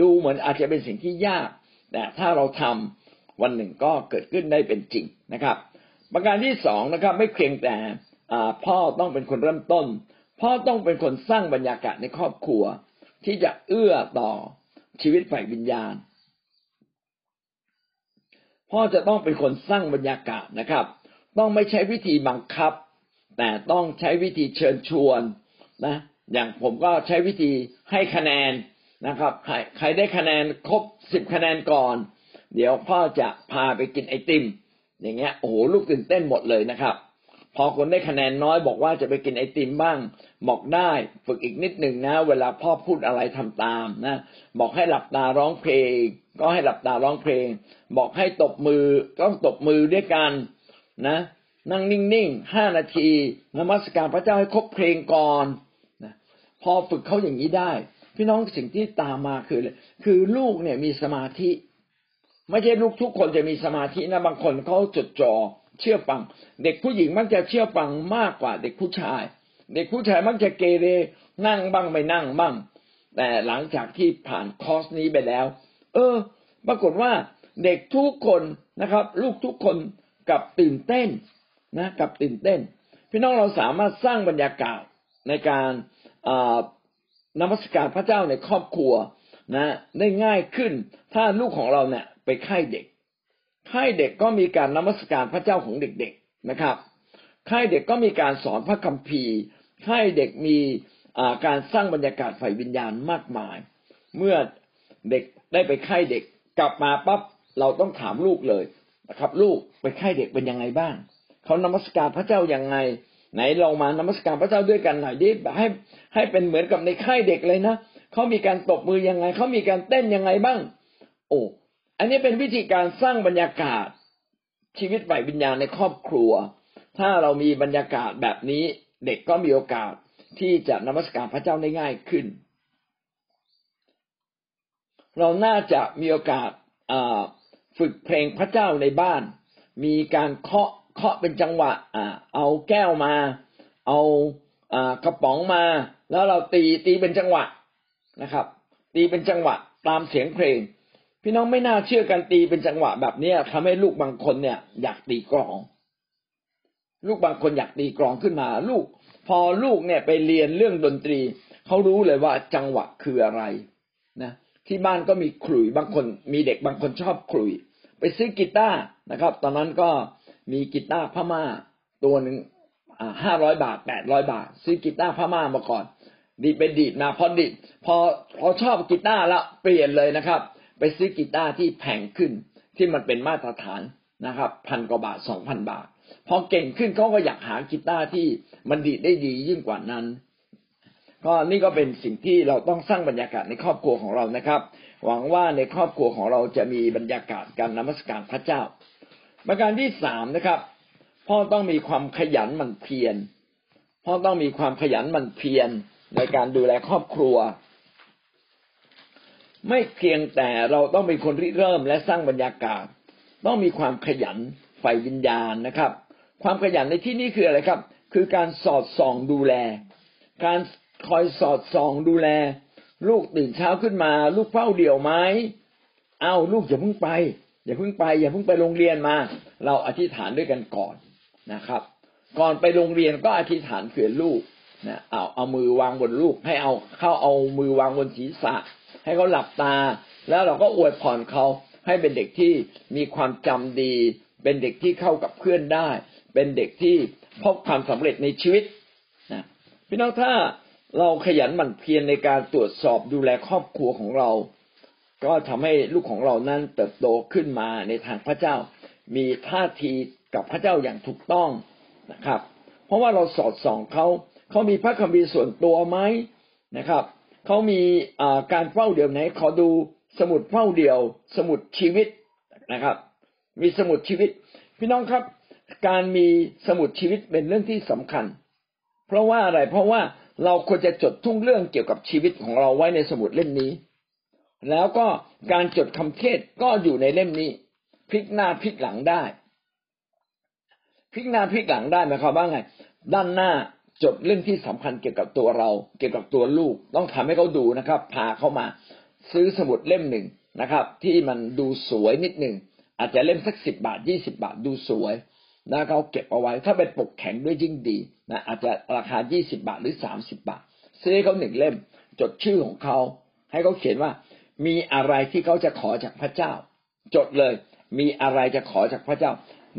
ดูเหมือนอาจจะเป็นสิ่งที่ยาก แต่ถ้าเราทำวันหนึ่งก็เกิดขึ้นได้เป็นจริงนะครับ ประการที่สองนะครับ ไม่เพียงแต่พ่อต้องเป็นคนเริ่มต้น พ่อต้องเป็นคนสร้างบรรยากาศในครอบครัว ที่จะเอื้อต่อชีวิตฝ่ายวิญญาณ พ่อจะต้องเป็นคนสร้างบรรยากาศนะครับ ต้องไม่ใช้วิธีบังคับ แต่ต้องใช้วิธีเชิญชวนนะ อย่างผมก็ใช้วิธีให้คะแนนนะครับ ใครใครได้คะแนนครบสิบคะแนนก่อน เดี๋ยวพ่อจะพาไปกินไอติม อย่างเงี้ยโอ้โหลูกตื่นเต้นหมดเลยนะครับ พอคนได้คะแนนน้อยบอกว่าจะไปกินไอติมบ้าง บอกได้ฝึกอีกนิดหนึ่งนะ เวลาพ่อพูดอะไรทำตามนะ บอกให้หลับตาร้องเพลง ก็ให้หลับตาร้องเพลง บอกให้ตบมือต้องตบมือด้วยกันนะ นั่งนิ่งๆห้านาทีนมัสการพระเจ้าให้ครบเพลงก่อนนะพอฝึกเขาอย่างนี้ได้ พี่น้องสิ่งที่ตามมาคือเลยคือลูกเนี่ยมีสมาธิ ไม่ใช่ลูกทุกคนจะมีสมาธินะบางคนเขาจดจ่อเชื่อฟัง เด็กผู้หญิงมักจะเชื่อฟังมากกว่า เด็กผู้ชาย เด็กผู้ชายมักจะเกเรนั่งบ้างไม่นั่งบ้าง แต่หลังจากที่ผ่านคอร์สนี้ไปแล้ว เออ ปรากฏว่าเด็กทุกคนนะครับ ลูกทุกคนกับตื่นเต้น นะกับตื่นเต้น พี่น้องเราสามารถสร้างบรรยากาศในการนมัสการพระเจ้าในครอบครัวนะได้ง่ายขึ้น ถ้าลูกของเราเนี่ยไปไข่เด็กค่ายเด็กก็มีการนมัสการพระเจ้าของเด็ก ๆนะครับค่ายเด็กก็มีการสอนพระคัมภีร์ค่ายเด็กมีการสร้างบรรยากาศฝ่ายวิญญาณมากมาย เมื่อเด็กได้ไปค่ายเด็กกลับมาปั๊บเราต้องถามลูกเลยนะครับ ลูกไปค่ายเด็กเป็นยังไงบ้าง เขานมัสการพระเจ้ายังไง ไหนเรามานมัสการพระเจ้าด้วยกันหน่อยดิให้ให้เป็นเหมือนกับในค่ายเด็กเลยนะเขามีการตบมือยังไงเขามีการเต้นยังไงบ้าง โอ้อันนี้เป็นวิธีการสร้างบรรยากาศชีวิตฝ่ายวิญญาณในครอบครัว ถ้าเรามีบรรยากาศแบบนี้ เด็กก็มีโอกาสที่จะนมัสการพระเจ้าได้ง่ายขึ้น เราน่าจะมีโอกาสฝึกเพลงพระเจ้าในบ้าน มีการเคาะ เคาะเป็นจังหวะเอาแก้วมา เอากระป๋องมา แล้วเราตีตีเป็นจังหวะนะครับ ตีเป็นจังหวะตามเสียงเพลง พี่น้องไม่น่าเชื่อกันตีเป็นจังหวะแบบนี้ทำให้ลูกบางคนเนี่ย อยากตีกรอง ลูกบางคนอยากตีกรองขึ้นมา ลูก พอลูกเนี่ยไปเรียนเรื่องดนตรีเขารู้เลยว่าจังหวะคืออะไรนะที่บ้านก็มีขลุ่ยบางคน มีเด็กบางคนชอบขลุ่ยไปซื้อกีตาร์นะครับ ตอนนั้นก็ มีกีตาร์พม่าตัวหนึ่งห้าร้อยบาทแปดร้อยบาท ซื้อกีตาร์พม่ามาก่อน ดีเป็นดีดนะพอดีพอพอชอบกีตาร์แล้วเปลี่ยนเลยนะครับ ไปซื้อกีตาร์ที่แพงขึ้นที่มันเป็นมาตรฐานนะครับพันกว่าบาทสองพันบาท พอเก่งขึ้นเขาก็อยากหากีตาร์ที่มันดีได้ดียิ่งกว่านั้น ก็นี่ก็เป็นสิ่งที่เราต้องสร้างบรรยากาศในครอบครัวของเรานะครับ หวังว่าในครอบครัวของเราจะมีบรรยากาศการนมัสการพระเจ้า ประการที่สามนะครับ พ่อต้องมีความขยันหมั่นเพียรพ่อต้องมีความขยันหมั่นเพียรในการดูแลครอบครัว ไม่เพียงแต่เราต้องเป็นคนริเริ่มและสร้างบรรยากาศ ต้องมีความขยันใฝ่วิญญาณนะครับ ความขยันในที่นี้คืออะไรครับ คือการสอดส่องดูแล การคอยสอดส่องดูแล ลูกตื่นเช้าขึ้นมา ลูกเฝ้าเดี่ยวไหมเอาลูกอย่าเพิ่งไป อย่าเพิ่งไป อย่าเพิ่งไปโรงเรียนมา เราอธิษฐานด้วยกันก่อนนะครับ ก่อนไปโรงเรียนก็อธิษฐานเผื่อลูกนะเอาเอามือวางบนลูก ให้เอาเข้าเอามือวางบนศีรษะ ให้เขาหลับตา แล้วเราก็อวยพรเขาให้เป็นเด็กที่มีความจำดี เป็นเด็กที่เข้ากับเพื่อนได้ เป็นเด็กที่พบความสำเร็จในชีวิตนะพี่น้องถ้าเราขยันหมั่นเพียรในการตรวจสอบดูแลครอบครัวของเรา ก็ทำให้ลูกของเรานั้นเติบโตขึ้นมาในทางพระเจ้า มีท่าทีกับพระเจ้าอย่างถูกต้องนะครับ เพราะว่าเราสอดส่องเขาเขามีพระคัมภีร์ส่วนตัวไหมนะครับเขามีการเฝ้าเดี่ยวไหนขอดูสมุดเฝ้าเดี่ยว สมุดชีวิตนะครับ มีสมุดชีวิต พี่น้องครับ การมีสมุดชีวิตเป็นเรื่องที่สำคัญ เพราะว่าอะไรเพราะว่าเราควรจะจดทุกเรื่องเกี่ยวกับชีวิตของเราไว้ในสมุดเล่มนี้ แล้วก็การจดคำเทศก็อยู่ในเล่มนี้ พลิกหน้าพลิกหลังได้ พลิกหน้าพลิกหลังได้หมายความว่าไง ด้านหน้าจดเรื่องที่สำคัญเกี่ยวกับตัวเรา เกี่ยวกับตัวลูก ต้องทำให้เขาดูนะครับ พาเขามาซื้อสมุดเล่มหนึ่งนะครับ ที่มันดูสวยนิดหนึ่งอาจจะเล่มสักสิบบาทยี่สิบาทดูสวยนะเขาเก็บเอาไว้ ถ้าเป็นปกแข็งด้วยยิ่งดีนะอาจจะราคายี่สิบาทหรือสามสิบาท ซื้อเขาหนึ่งเล่ม จดชื่อของเขา ให้เขาเขียนว่า มีอะไรที่เขาจะขอจากพระเจ้า จดเลย มีอะไรจะขอจากพระเจ้า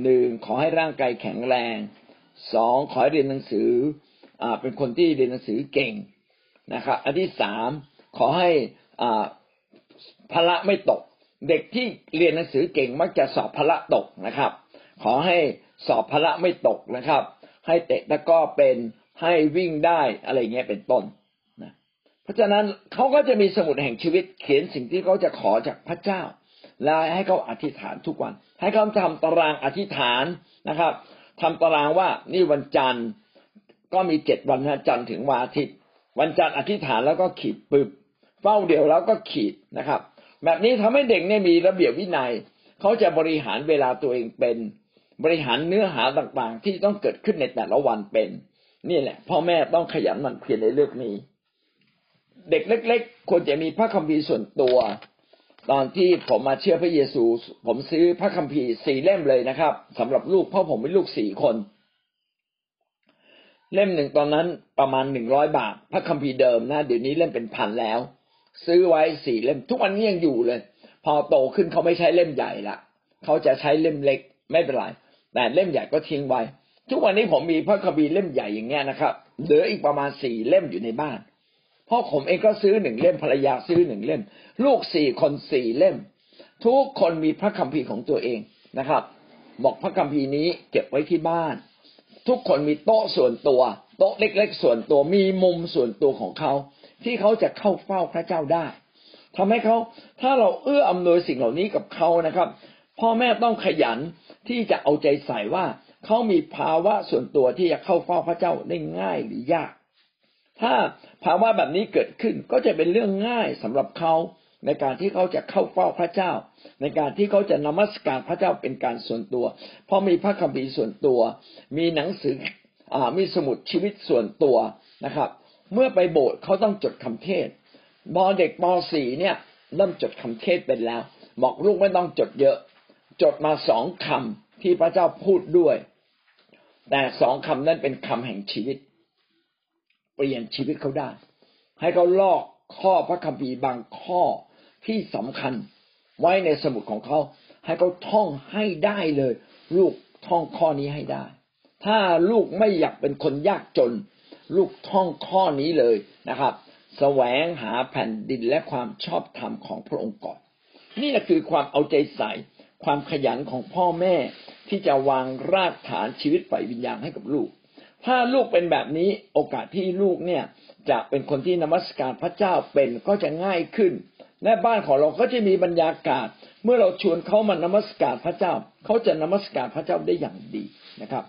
หนึ่งขอให้ร่างกายแข็งแรงสองขอให้เรียนหนังสืออ่าเป็นคนที่เรียนหนังสือเก่งนะครับ อันที่สามขอให้อ่าพละไม่ตก เด็กที่เรียนหนังสือเก่งมักจะสอบพละตกนะครับ ขอให้สอบพละไม่ตกนะครับ ให้เตะตะก้อเป็นให้วิ่งได้อะไรเงี้ยเป็นต้น ราะฉะนั้นเขาก็จะมีสมุดแห่งชีวิตเขียนสิ่งที่เขาจะขอจากพระเจ้า แล้วให้เขาอธิษฐานทุกวัน ให้เขาทำตารางอธิษฐานนะครับทำตารางว่านี่วันจันทร์ก็มีเจ็ดวันนะจันทร์ถึงวันอาทิตย์ วันจันทร์อธิษฐานแล้วก็ขีดปึบเฝ้าเดียวแล้วก็ขีดนะครับ แบบนี้ทำให้เด็กเนี่ยมีระเบียบวินัย เขาจะบริหารเวลาตัวเองเป็นบริหารเนื้อหาต่างๆ ที่ต้องเกิดขึ้นในแต่ละวันเป็น นี่แหละพ่อแม่ต้องขยันหมั่นเพียรในเรื่องนี้ เด็กเล็ก ๆ ควรจะมีพระคัมภีร์ส่วนตัว ตอนที่ผมมาเชื่อพระเยซู ผมซื้อพระคัมภีร์สี่เล่มเลยนะครับสำหรับลูกเพราะผมเป็นลูกสี่คน เล่มหนึ่งตอนนั้นประมาณหนึ่งร้อยบาท พระคัมภีร์เดิมนะเดี๋ยวนี้เล่มเป็นพันแล้ว ซื้อไว้สี่เล่ม ทุกวันนี้ยังอยู่เลย พอโตขึ้นเขาไม่ใช้เล่มใหญ่ละเขาจะใช้เล่มเล็กไม่เป็นไรแต่เล่มใหญ่ก็ทิ้งไว้ ทุกวันนี้ผมมีพระคัมภีร์เล่มใหญ่อย่างเงี้ยนะครับเหลืออีกประมาณสี่เล่มอยู่ในบ้าน พ่อผมเองก็ซื้อหนึ่งเล่มภรรยาซื้อหนึ่งเล่ม ลูกสี่คนสี่เล่ม ทุกคนมีพระคัมภีร์ของตัวเองนะครับ บอกพระคัมภีร์นี้เก็บไว้ที่บ้าน ทุกคนมีโต๊ะส่วนตัวโต๊ะเล็ก ๆ ส่วนตัวมีมุมส่วนตัวของเขา ที่เขาจะเข้าเฝ้าพระเจ้าได้ทำให้เขาถ้าเราเอื้ออำนวยสิ่งเหล่านี้กับเขานะครับ พ่อแม่ต้องขยันที่จะเอาใจใส่ว่าเขามีภาวะส่วนตัวที่จะเข้าเฝ้าพระเจ้าได้ง่ายหรือยาก ถ้า ภาวะแบบนี้เกิดขึ้นก็จะเป็นเรื่องง่ายสำหรับเขาในการที่เขาจะเข้าเฝ้าพระเจ้า ในการที่เขาจะนมัสการพระเจ้าเป็นการส่วนตัว เพราะมีพระคัมภีร์ส่วนตัว มีหนังสืออมีสมุดชีวิตส่วนตัวนะครับ เมื่อไปโบสถ์เขาต้องจดคำเทศบอเด็กป .4 เนี่ยเริ่มจดคำเทศเป็นแล้วบอกลูกไม่ต้องจดเยอะ จดมาสองคำที่พระเจ้าพูดด้วย แต่สองคำนั้นเป็นคำแห่งชีวิต เปลี่ยนชีวิตเขาได้ ให้เขาลอกข้อพระคัมภีร์บางข้อที่สำคัญไว้ในสมุดของเขา ให้เขาท่องให้ได้เลย ลูกท่องข้อนี้ให้ได้ ถ้าลูกไม่อยากเป็นคนยากจน ลูกท่องข้อนี้เลยนะครับสแสวงหาแผ่นดินและความชอบธรรมของพระองค์ก่อน นี่แหละคือความเอาใจใส่ ความขยันของพ่อแม่ที่จะวางรากฐานชีวิตฝ่ายวิญญาณให้กับลูก ถ้าลูกเป็นแบบนี้โอกาสที่ลูกเนี่ยจะเป็นคนที่นมัสการพระเจ้าเป็นก็จะง่ายขึ้นและบ้านของเราก็จะมีบรรยากาศ เมื่อเราชวนเขามานมัสการพระเจ้า เขาจะนมัสการพระเจ้าได้อย่างดีนะครับ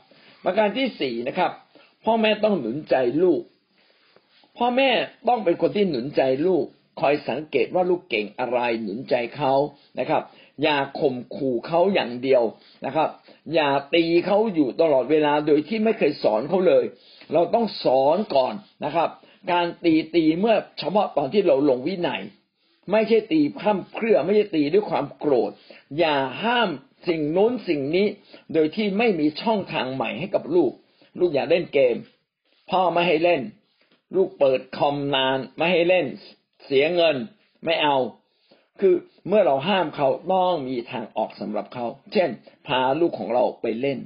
ประการที่สี่นะครับ พ่อแม่ต้องหนุนใจลูก พ่อแม่ต้องเป็นคนที่หนุนใจลูก คอยสังเกตว่าลูกเก่งอะไรหนุนใจเขานะครับ อย่าข่มขู่เขาอย่างเดียวนะครับ อย่าตีเขาอยู่ตลอดเวลาโดยที่ไม่เคยสอนเขาเลย เราต้องสอนก่อนนะครับ การตีตีเมื่อเฉพาะตอนที่เราลงวินัย ไม่ใช่ตีข้ามเครือไม่ใช่ตีด้วยความโกรธ อย่าห้ามสิ่งโน้นสิ่งนี้ โดยที่ไม่มีช่องทางใหม่ให้กับลูก ลูกอย่าเล่นเกม พ่อไม่ให้เล่น ลูกเปิดคอมนานไม่ให้เล่น เสียเงินไม่เอา คือเมื่อเราห้ามเขาต้องมีทางออกสำหรับเขา เช่น พาลูกของเราไปเล่น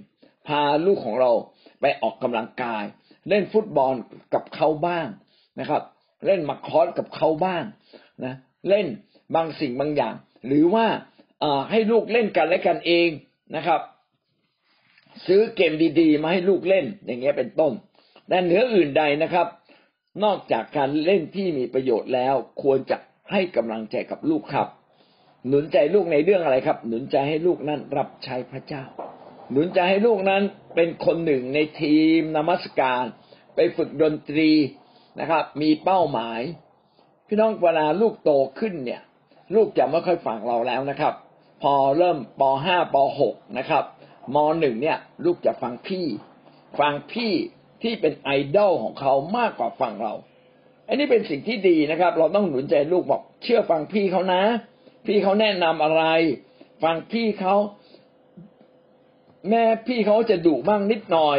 พาลูกของเราไปออกกำลังกาย เล่นฟุตบอลกับเขาบ้างนะครับ เล่นมาคอสกับเขาบ้างนะเล่นบางสิ่งบางอย่าง หรือว่าให้ลูกเล่นกันและกันเองนะครับ ซื้อเกมดีๆ มาให้ลูกเล่นอย่างเงี้ยเป็นต้น แต่เหนืออื่นใดนะครับ นอกจากการเล่นที่มีประโยชน์แล้วควรจะ ให้กำลังใจกับลูกครับ หนุนใจลูกในเรื่องอะไรครับ หนุนใจให้ลูกนั้นรับใช้พระเจ้า หนุนใจให้ลูกนั้นเป็นคนหนึ่งในทีมนมัสการ ไปฝึกดนตรีนะครับ มีเป้าหมาย พี่น้องเวลาลูกโตขึ้นเนี่ย ลูกจะไม่ค่อยฟังเราแล้วนะครับ พอเริ่มป .5 ป .6 นะครับม .1 เนี่ย ลูกจะฟังพี่ ฟังพี่ที่เป็นไอดอลของเขามากกว่าฟังเรา อันนี้เป็นสิ่งที่ดีนะครับ เราต้องหนุนใจลูกบอกเชื่อฟังพี่เขานะ พี่เขาแนะนำอะไร ฟังพี่เขาแม่พี่เขาจะดุบ้างนิดหน่อย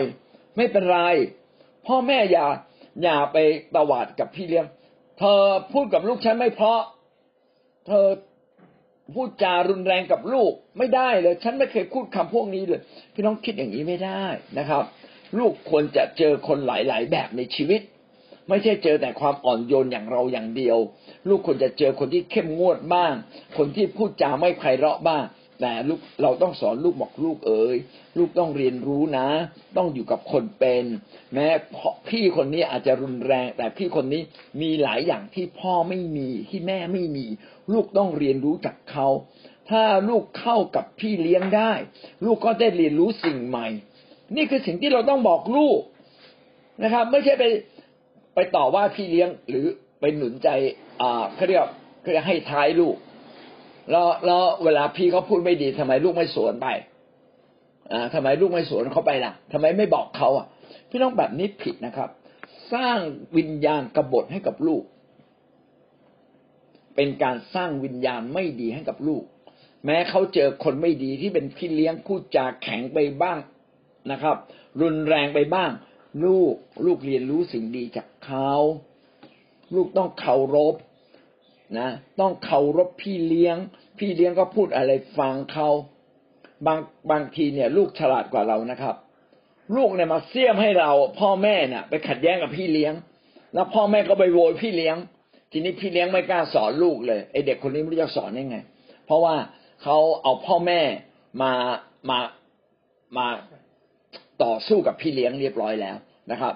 ไม่เป็นไร พ่อแม่อย่าอย่าไปตวาดกับพี่เลี้ยง เธอพูดกับลูกฉันไม่เพราะ เธอพูดจารุนแรงกับลูกไม่ได้เลย ฉันไม่เคยพูดคำพวกนี้เลย พี่น้องคิดอย่างนี้ไม่ได้นะครับ ลูกควรจะเจอคนหลาย ๆ แบบในชีวิต ไม่ใช่เจอแต่ความอ่อนโยนอย่างเราอย่างเดียว ลูกควรจะเจอคนที่เข้มงวดบ้าง คนที่พูดจาไม่ไพเราะบ้าง แต่ลูกเราต้องสอนลูกบอกลูกเอ๋ยลูกต้องเรียนรู้นะ ต้องอยู่กับคนเป็น แม้พี่คนนี้อาจจะรุนแรง แต่พี่คนนี้มีหลายอย่างที่พ่อไม่มีที่แม่ไม่มี ลูกต้องเรียนรู้จากเขาถ้าลูกเข้ากับพี่เลี้ยงได้ ลูกก็ได้เรียนรู้สิ่งใหม่ นี่คือสิ่งที่เราต้องบอกลูกนะครับ ไม่ใช่ไป ไปต่อว่าพี่เลี้ยงหรือไปหนุนใจ อ่าเขาเรียกเขาเรียกให้ท้ายลูก แล้วแล้วเวลาพี่เขาพูดไม่ดีทำไมลูกไม่สวนไป อ่าทำไมลูกไม่สวนเขาไปล่ะทำไมไม่บอกเขาอะ พี่น้องแบบนี้ผิดนะครับ สร้างวิญญาณกบฏให้กับลูก เป็นการสร้างวิญญาณไม่ดีให้กับลูก แม้เขาเจอคนไม่ดีที่เป็นพี่เลี้ยงพูดจาแข็งไปบ้างนะครับ รุนแรงไปบ้าง ลูกลูกเรียนรู้สิ่งดีจากเขาลูกต้องเคารพนะ ต้องเคารพพี่เลี้ยง พี่เลี้ยงก็พูดอะไรฟังเขาบางบางทีเนี่ย ลูกฉลาดกว่าเรานะครับ ลูกเนี่ยมาเสี่ยมให้เรา พ่อแม่เนี่ยไปขัดแย้งกับพี่เลี้ยง แล้วพ่อแม่ก็ไปโวยพี่เลี้ยง ทีนี้พี่เลี้ยงไม่กล้าสอนลูกเลยไอเด็กคนนี้ไม่รู้จะสอนยังไง เพราะว่าเขาเอาพ่อแม่มามามา ต่อสู้กับพี่เลี้ยงเรียบร้อยแล้วนะครับ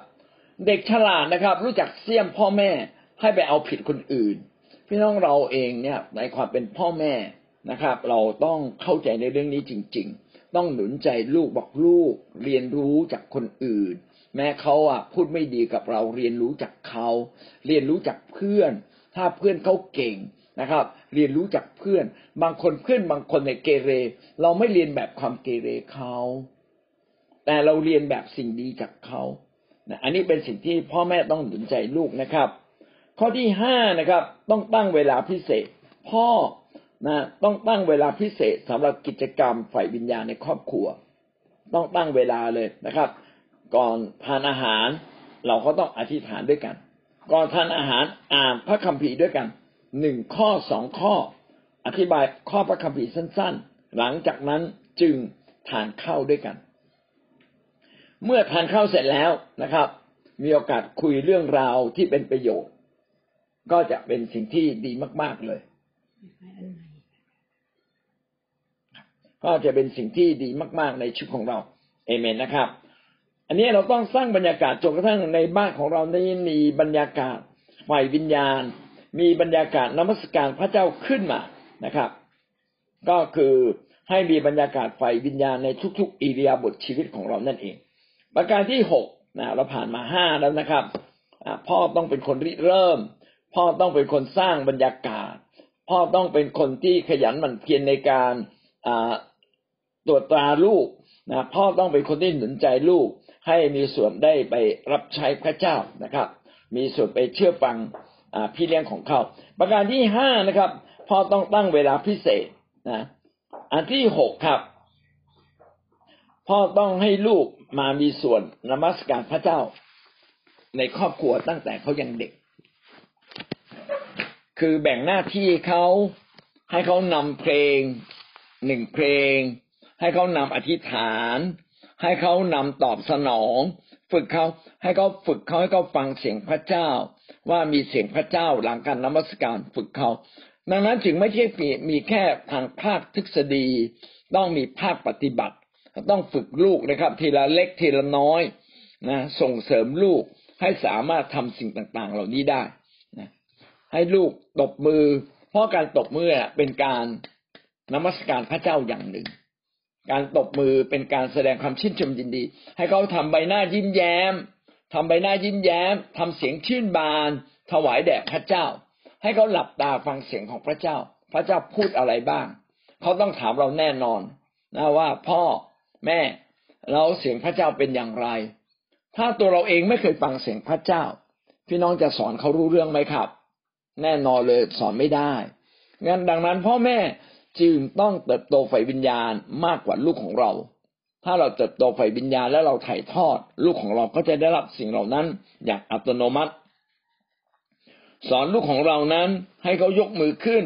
เด็กฉลาดนะครับ รู้จักเสี่ยมพ่อแม่ให้ไปเอาผิดคนอื่น พี่น้องเราเองเนี่ยในความเป็นพ่อแม่นะครับ เราต้องเข้าใจในเรื่องนี้จริง ๆ ต้องหนุนใจลูกบอกลูก เรียนรู้จากคนอื่น แม้เขาอะพูดไม่ดีกับเราเรียนรู้จากเขาเรียนรู้จากเพื่อน ถ้าเพื่อนเขาเก่งนะครับ เรียนรู้จากเพื่อน บางคนเพื่อนบางคนในเกเร เราไม่เรียนแบบความเกเรเขา แต่เราเรียนแบบสิ่งดีจากเขานะอันนี้เป็นสิ่งที่พ่อแม่ต้องหนุนใจลูกนะครับ ข้อที่ห้านะครับ ต้องตั้งเวลาพิเศษ พ่อนะต้องตั้งเวลาพิเศษสำหรับกิจกรรมฝ่ายวิญญาณในครอบครัว ต้องตั้งเวลาเลยนะครับ ก่อนทานอาหาร เราก็ต้องอธิษฐานด้วยกัน ก่อนทานอาหารอ่านพระคัมภีร์ด้วยกันหนึ่งข้อสองข้อ อธิบายข้อพระคัมภีร์สั้น ๆ หลังจากนั้นจึงทานข้าวด้วยกัน เมื่อทานข้าวเสร็จแล้วนะครับ มีโอกาสคุยเรื่องราวที่เป็นประโยชน์ ก็จะเป็นสิ่งที่ดีมาก ๆเลย ก็จะเป็นสิ่งที่ดีมาก ๆ ในชีวิตของเราเอเมนนะครับ อันนี้เราต้องสร้างบรรยากาศจนกระทั่งในบ้านของเรานี้มีบรรยากาศฝ่ายวิญญาณ มีบรรยากาศนมัสการพระเจ้าขึ้นมานะครับ ก็คือให้มีบรรยากาศฝ่ายวิญญาณในทุก ๆ อิริยาบถชีวิตของเรานั่นเอง ประการที่หกนะเราผ่านมาห้าแล้วนะครับพ่อต้องเป็นคนริเริ่ม พ่อต้องเป็นคนสร้างบรรยากาศ พ่อต้องเป็นคนที่ขยันหมั่นเพียรในการตรวจตราลูกนะพ่อต้องเป็นคนที่หนุนใจลูก ให้มีส่วนได้ไปรับใช้พระเจ้านะครับ มีส่วนไปเชื่อฟังพี่เลี้ยงของเขา ประการที่ห้านะครับ พ่อต้องตั้งเวลาพิเศษนะอันที่หกครับ พ่อต้องให้ลูกมามีส่วนนมัสการพระเจ้า ในครอบครัวตั้งแต่เขายังเด็ก คือแบ่งหน้าที่เขาให้เขานำเพลงหนึ่งเพลง ให้เขานำอธิษฐาน ให้เขานำตอบสนอง ฝึกเขาให้เขาฝึกเขาให้เขาฟังเสียงพระเจ้า ว่ามีเสียงพระเจ้าหลังการนมัสการฝึกเขาดังนั้นจึงไม่ใช่มีแค่ทางภาคทฤษฎีต้องมีภาคปฏิบัติ ต้องฝึกลูกนะครับ ทีละเล็กทีละน้อยนะส่งเสริมลูกให้สามารถทำสิ่งต่างๆ เหล่านี้ได้นะให้ลูกตบมือ เพราะการตบมือเป็นการนมัสการพระเจ้าอย่างหนึ่ง การตบมือเป็นการแสดงความชื่นชมยินดี ให้เขาทำใบหน้ายิ้มแย้มทำใบหน้ายิ้มแย้มทำเสียงชื่นบาน ถวายแด่พระเจ้า ให้เขาหลับตาฟังเสียงของพระเจ้า พระเจ้าพูดอะไรบ้าง เขาต้องถามเราแน่นอนนะว่าพ่อ แม่เราเสียงพระเจ้าเป็นอย่างไร ถ้าตัวเราเองไม่เคยฟังเสียงพระเจ้า พี่น้องจะสอนเขารู้เรื่องไหมครับ แน่นอนเลยสอนไม่ได้งั้นดังนั้นพ่อแม่จึงต้องเติบโตฝ่ายวิญญาณมากกว่าลูกของเรา ถ้าเราเติบโตฝ่ายวิญญาณและเราถ่ายทอด ลูกของเราก็จะได้รับสิ่งเหล่านั้นอย่างอัตโนมัติ สอนลูกของเรานั้นให้เขายกมือขึ้น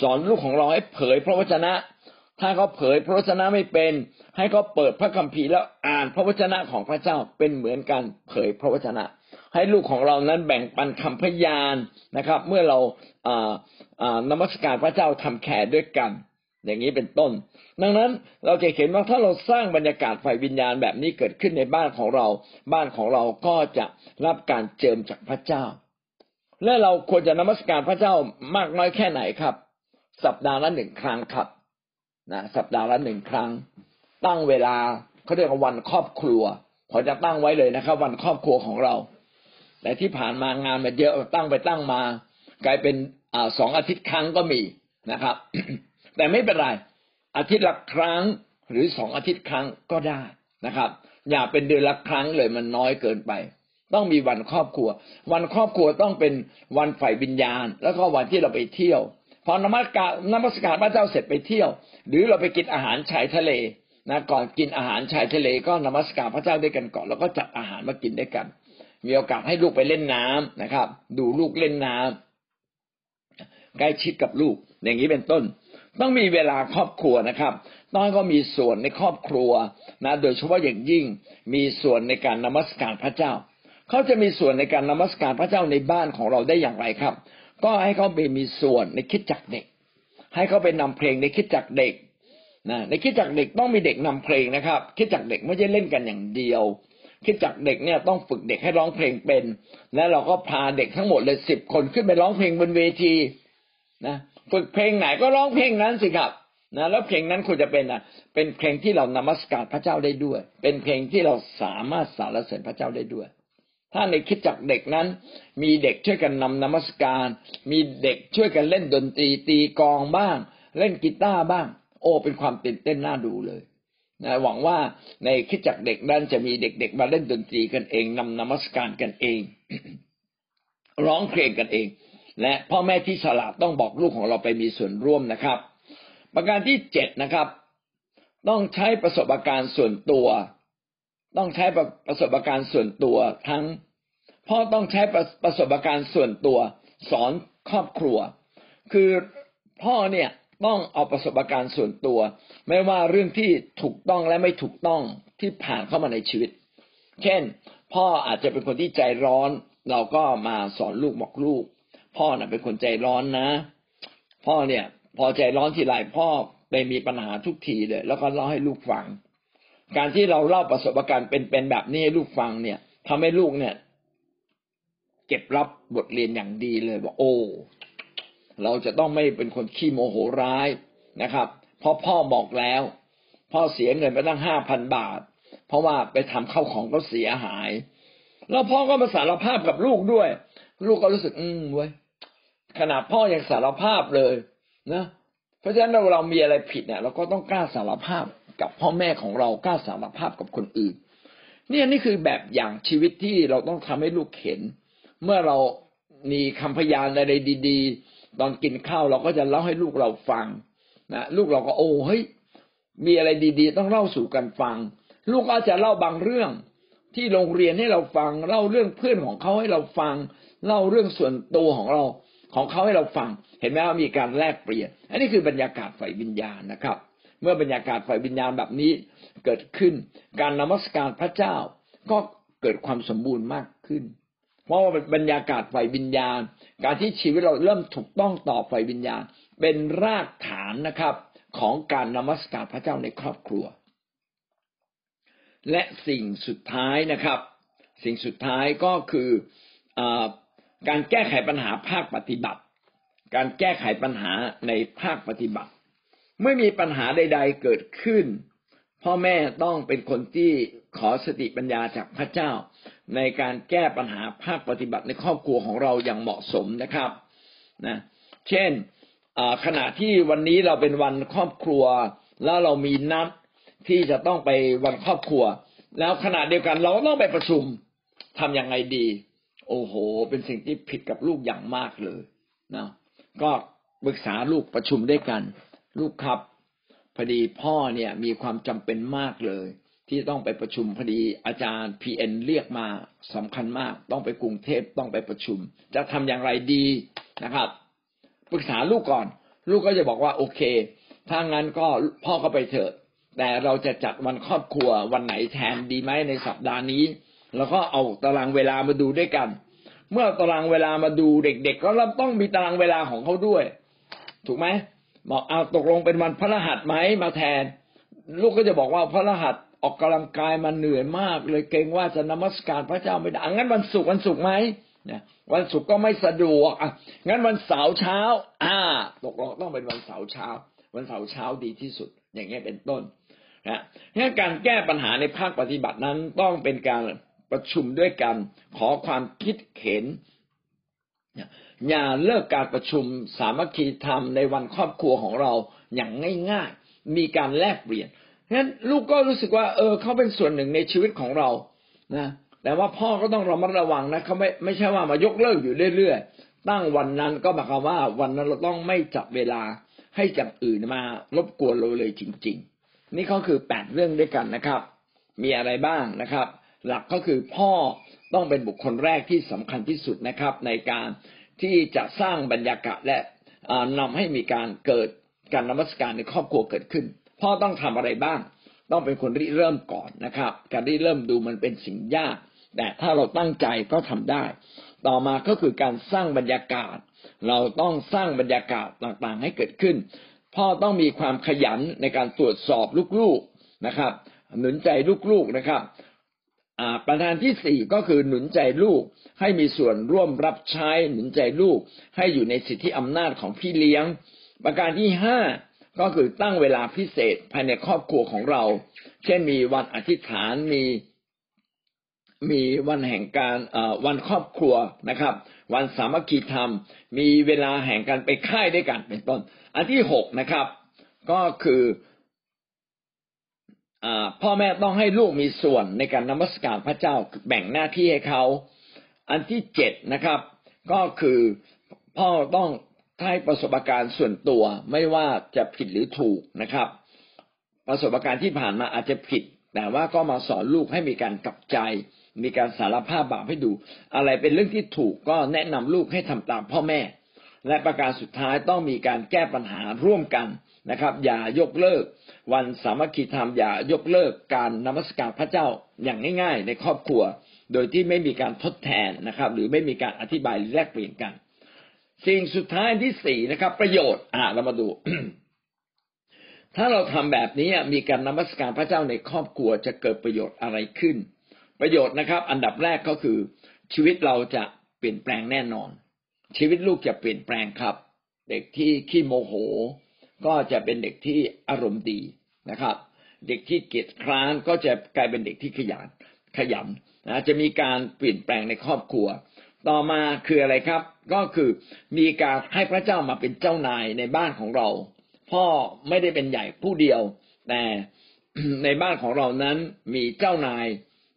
สอนลูกของเราให้เผยพระวจนะ ถ้าเขาเผยพระวจนะไม่เป็น ให้เขาเปิดพระคัมภีร์แล้วอ่านพระวจนะของพระเจ้าเป็นเหมือนกันเผยพระวจนะ ให้ลูกของเรานั้นแบ่งปันคำพยานนะครับ เมื่อเรานมัสการพระเจ้าทำแคร์ด้วยกัน อย่างนี้เป็นต้น ดังนั้นเราจะเห็นว่าถ้าเราสร้างบรรยากาศฝ่ายวิญญาณแบบนี้เกิดขึ้นในบ้านของเรา บ้านของเราก็จะรับการเจิมจากพระเจ้า และเราควรจะนมัสการพระเจ้ามากน้อยแค่ไหนครับ สัปดาห์ละหนึ่งครั้งครับ นะสัปดาห์ละหนึ่งครั้ง ตั้งเวลาเขาเรียกว่าวันครอบครัวขอจะตั้งไว้เลยนะครับ วันครอบครัวของเรา แต่ที่ผ่านมางานมันเยอะตั้งไปตั้งมา กลายเป็นอสองอาทิตย์ครั้งก็มีนะครับ แต่ไม่เป็นไร อาทิตย์ละครั้งหรือสองอาทิตย์ครั้งก็ได้นะครับ อย่าเป็นเดือนละครั้งเลยมันน้อยเกินไป ต้องมีวันครอบครัว วันครอบครัวต้องเป็นวันฝ่ายวิญญาณ แล้วก็วันที่เราไปเที่ยว พอนมัสการนมัสการพระเจ้าเสร็จไปเที่ยว หรือเราไปกินอาหารชายทะเลนะก่อนกินอาหารชายทะเลก็นมัสการพระเจ้าด้วยกันก่อน แล้วก็จัดอาหารมากินด้วยกัน มีโอกาสให้ลูกไปเล่นน้ำนะครับ ดูลูกเล่นน้ำใกล้ชิดกับลูก อย่างนี้เป็นต้น ต้องมีเวลาครอบครัวนะครับต้องก็มีส่วนในครอบครัวนะ โดยเฉพาะอย่างยิ่งมีส่วนในการนมัสการพระเจ้า เขาจะมีส่วนในการนมัสการพระเจ้าในบ้านของเราได้อย่างไรครับ ก็ให้เขาไปมีส่วนในคิดจักเด็ก ให้เขาไปนำเพลงในคิดจักเด็กนะในคิดจักเด็กต้องมีเด็กนำเพลงนะครับ คิดจักเด็กไม่ใช่เล่นกันอย่างเดียว คิดจักเด็กเนี่ยต้องฝึกเด็กให้ร้องเพลงเป็น และเราก็พาเด็กทั้งหมดเลยสิบคนขึ้นไปร้องเพลงบนเวทีนะฝึกเพลงไหนก็ร้องเพลงนั้นสิครับนะแล้วเพลงนั้นควรจะเป็นอะเป็นเพลงที่เรานมัสการพระเจ้าได้ด้วย เป็นเพลงที่เราสามารถสารเสริญพระเจ้าได้ด้วย ถ้าในคิดจักเด็กนั้น มีเด็กช่วยกันนำนมัสการ มีเด็กช่วยกันเล่นดนตรีตีกองบ้าง เล่นกีตาร์บ้าง โอ้เป็นความตื่นเต้นน่าดูเลยนะหวังว่าในคิดจักเด็กนั้นจะมีเด็กๆมาเล่นดนตรีกันเองนำนมัสการกันเอง ร้องเพลงกันเอง และพ่อแม่ที่ฉลาดต้องบอกลูกของเราไปมีส่วนร่วมนะครับ ประการที่เจ็ดนะครับ ต้องใช้ประสบการณ์ส่วนตัว ต้องใช้ประสบการณ์ส่วนตัวทั้งพ่อต้องใช้ประสบการณ์ส่วนตัว สอนครอบครัว คือพ่อเนี่ยต้องเอาประสบการณ์ส่วนตัว ไม่ว่าเรื่องที่ถูกต้องและไม่ถูกต้องที่ผ่านเข้ามาในชีวิต เช่น พ่ออาจจะเป็นคนที่ใจร้อน เราก็มาสอนลูกบอกลูก พ่อน่ะเป็นคนใจร้อนนะ พ่อเนี่ย พอใจร้อนทีไรพ่อไปมีปัญหาทุกทีเลย แล้วก็เล่าให้ลูกฟัง การที่เราเล่าประสบการณ์เป็นๆแบบนี้ให้ลูกฟังเนี่ยทำให้ลูกเนี่ย เก็บรับบทเรียนอย่างดีเลยว่าโอ้ เราจะต้องไม่เป็นคนขี้โมโหร้ายนะครับ เพราะพ่อบอกแล้ว พ่อเสียเงินไปตั้งห้าพันบาท เพราะว่าไปทำเข้าของก็เสียหาย แล้วพ่อก็มาสารภาพกับลูกด้วย ลูกก็รู้สึกอืมเว้ยขนาดพ่อยังสารภาพเลยนะ เพราะฉะนั้นเราเรามีอะไรผิดเนี่ย เราก็ต้องกล้าสารภาพ กับพ่อแม่ของเรากล้าสารภาพกับคนอื่น เนี่ยนี่คือแบบอย่างชีวิตที่เราต้องทำให้ลูกเห็น เมื่อเรามีคำพยานอะไรดี ๆ ตอนกินข้าวเราก็จะเล่าให้ลูกเราฟังนะลูกเราก็โอ้เฮ้ยมีอะไรดีๆ ต้องเล่าสู่กันฟัง ลูกก็จะเล่าบางเรื่องที่โรงเรียนให้เราฟัง เล่าเรื่องเพื่อนของเขาให้เราฟัง เล่าเรื่องส่วนตัวของเราของเขาให้เราฟัง เห็นไหมว่ามีการแลกเปลี่ยน อันนี้คือบรรยากาศฝ่ายวิญญาณนะครับ เมื่อบรรยากาศฝ่ายวิญญาณแบบนี้เกิดขึ้น การนมัสการพระเจ้าก็เกิดความสมบูรณ์มากขึ้น เพราะว่าบรรยากาศฝ่ายวิญญาณ การที่ชีวิตเราเริ่มถูกต้องต่อฝ่ายวิญญาณ เป็นรากฐานนะครับของการนมัสการพระเจ้าในครอบครัว และสิ่งสุดท้ายนะครับ สิ่งสุดท้ายก็คืออการแก้ไขปัญหาภาคปฏิบัติ การแก้ไขปัญหาในภาคปฏิบัติ เมื่อมีปัญหาใด ๆ เกิดขึ้น พ่อแม่ต้องเป็นคนที่ขอสติปัญญาจากพระเจ้า ในการแก้ปัญหาภาคปฏิบัติในครอบครัวของเราอย่างเหมาะสมนะครับนะเช่นขณะที่วันนี้เราเป็นวันครอบครัว แล้วเรามีนัดที่จะต้องไปวันครอบครัว แล้วขณะเดียวกันเราต้องไปประชุมทํำยังไงดี โอ้โห เป็นสิ่งที่ผิดกับลูกอย่างมากเลยนะก็ปรึกษาลูกประชุมด้วยกัน ลูกครับพอดีพ่อเนี่ยมีความจำเป็นมากเลย ที่ต้องไปประชุมพอดีอาจารย์พีเอ็นเรียกมาสำคัญมาก ต้องไปกรุงเทพต้องไปประชุม จะทำอย่างไรดีนะครับปรึกษาลูกก่อน ลูกก็จะบอกว่าโอเค ถ้างั้นก็พ่อก็ไปเถอะ แต่เราจะจัดวันครอบครัววันไหนแทนดีไหมในสัปดาห์นี้แล้วก็เอาตารางเวลามาดูด้วยกัน เมื่อตารางเวลามาดูเด็ก ๆ ก็ต้องมีตารางเวลาของเขาด้วย ถูกไหม บอกเอาตกลงเป็นวันพระรหัสไหมมาแทน ลูกก็จะบอกว่าพระรหัสออกกำลังกายมาเหนื่อยมาก เลยเกรงว่าจะนมัสการพระเจ้าไม่ได้งั้นวันศุกร์วันศุกร์ไหมเนี่ยวันศุกร์ก็ไม่สะดวกอะงั้นวันเสาร์เช้า อ่า ตกลงต้องเป็นวันเสาร์เช้า วันเสาร์เช้าดีที่สุด อย่างเงี้ยเป็นต้นนะงั้นการแก้ปัญหาในภาคปฏิบัตินั้นต้องเป็นการประชุมด้วยกันขอความคิดเห็น อย่าเลิกการประชุมสามัคคีธรรมในวันครอบครัวของเราอย่างง่าย ๆ มีการแลกเปลี่ยนงั้นลูกก็รู้สึกว่า เออเขาเป็นส่วนหนึ่งในชีวิตของเรานะแต่ว่าพ่อก็ต้องระมัดระวังนะเขาไม่ไม่ใช่ว่ามายกเลิกอยู่เรื่อยๆ ตั้งวันนั้นก็หมายความว่าวันนั้นเราต้องไม่จับเวลาให้จับอื่นมารบกวนเราเลยจริง ๆ นี่ก็คือแปดเรื่องด้วยกันนะครับ มีอะไรบ้างนะครับ หลักก็คือพ่อต้องเป็นบุคคลแรกที่สำคัญที่สุดนะครับ ในการ ที่จะสร้างบรรยากาศและนำให้มีการเกิดการนมัสการในครอบครัวเกิดขึ้นพ่อต้องทำอะไรบ้าง ต้องเป็นคนริเริ่มก่อนนะครับ การริเริ่มดูมันเป็นสิ่งยาก แต่ถ้าเราตั้งใจก็ทำได้ ต่อมาก็คือการสร้างบรรยากาศ เราต้องสร้างบรรยากาศต่างๆให้เกิดขึ้น พ่อต้องมีความขยันในการตรวจสอบลูกๆนะครับ หนุนใจลูกๆนะครับ ประธานที่สี่ก็คือหนุนใจลูกให้มีส่วนร่วมรับใช้หนุนใจลูกให้อยู่ในสิทธิอำนาจของพี่เลี้ยง ประการที่ห้าก็คือตั้งเวลาพิเศษภายในครอบครัวของเรา เช่นมีวันอธิษฐานมีมีวันแห่งการวันครอบครัวนะครับ วันสามัคคีธรรม มีเวลาแห่งการไปค่ายด้วยกันเป็นต้น อันที่หกนะครับ ก็คือ พ่อแม่ต้องให้ลูกมีส่วนในการนมัสการพระเจ้าแบ่งหน้าที่ให้เขา อันที่เจ็ดนะครับ ก็คือพ่อต้องให้ประสบการณ์ส่วนตัวไม่ว่าจะผิดหรือถูกนะครับ ประสบการณ์ที่ผ่านมาอาจจะผิด แต่ว่าก็มาสอนลูกให้มีการกลับใจ มีการสารภาพบาปให้ดู อะไรเป็นเรื่องที่ถูกก็แนะนำลูกให้ทำตามพ่อแม่ และประการสุดท้ายต้องมีการแก้ปัญหาร่วมกัน นะครับ อย่ายกเลิก วันสามัคคีธรรมอย่ายกเลิกการนมัสการพระเจ้าอย่างง่าย ๆ ในครอบครัว โดยที่ไม่มีการทดแทนนะครับ หรือไม่มีการอธิบายแลกเปลี่ยนกัน สิ่งสุดท้ายที่สี่นะครับ ประโยชน์อ่าเรามาดู ถ้าเราทำแบบนี้มีการนมัสการพระเจ้าในครอบครัวจะเกิดประโยชน์อะไรขึ้น ประโยชน์นะครับ อันดับแรกก็คือ ชีวิตเราจะเปลี่ยนแปลงแน่นอน ชีวิตลูกจะเปลี่ยนแปลงครับ เด็กที่ขี้โมโห ก็จะเป็นเด็กที่อารมณ์ดีนะครับ เด็กที่เกียจคร้านก็จะกลายเป็นเด็กที่ขยันขยันนะจะมีการเปลี่ยนแปลงในครอบครัว ต่อมาคืออะไรครับ ก็คือมีการให้พระเจ้ามาเป็นเจ้านายในบ้านของเรา พ่อไม่ได้เป็นใหญ่ผู้เดียว แต่ในบ้านของเรานั้นมีเจ้านาย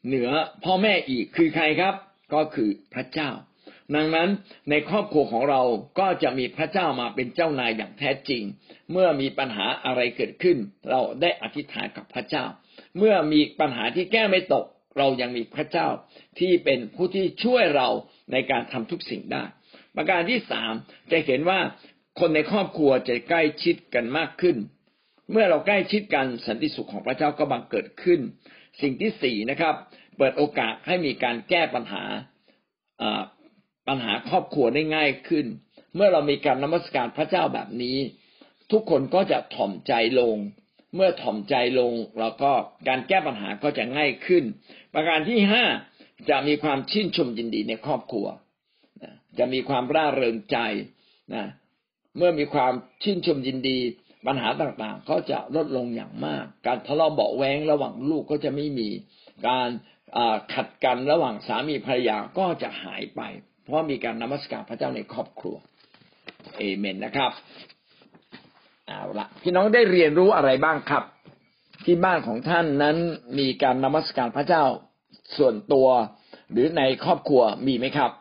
เหนือพ่อแม่อีกคือใครครับ ก็คือพระเจ้า ดังนั้นในครอบครัวของเราก็จะมีพระเจ้ามาเป็นเจ้านายอย่างแท้จริง เมื่อมีปัญหาอะไรเกิดขึ้น เราได้อธิษฐานกับพระเจ้า เมื่อมีปัญหาที่แก้ไม่ตก เรายังมีพระเจ้าที่เป็นผู้ที่ช่วยเราในการทำทุกสิ่งได้ ประการที่สามจะเห็นว่าคนในครอบครัวจะใกล้ชิดกันมากขึ้น เมื่อเราใกล้ชิดกันสันติสุขของพระเจ้าก็บังเกิดขึ้น สิ่งที่สี่นะครับ เปิดโอกาสให้มีการแก้ปัญหา ปัญหาครอบครัวได้ง่ายขึ้น เมื่อเรามีการนมัสการพระเจ้าแบบนี้ ทุกคนก็จะถ่อมใจลง เมื่อถ่อมใจลงเราก็การแก้ปัญหาก็จะง่ายขึ้น ประการที่ห้าจะมีความชื่นชมยินดีในครอบครัวจะมีความร่าเริงใจนะเมื่อมีความชื่นชมยินดีปัญหาต่างๆ ก็จะลดลงอย่างมาก การทะเลาะเบาแวงระหว่างลูกก็จะไม่มี การขัดกันระหว่างสามีภรรยาก็จะหายไป เพราะมีการนมัสการพระเจ้าในครอบครัวเอเมนนะครับเอาละพี่น้องได้เรียนรู้อะไรบ้างครับ ที่บ้านของท่านนั้นมีการนมัสการพระเจ้าส่วนตัว หรือในครอบครัวมีไหมครับ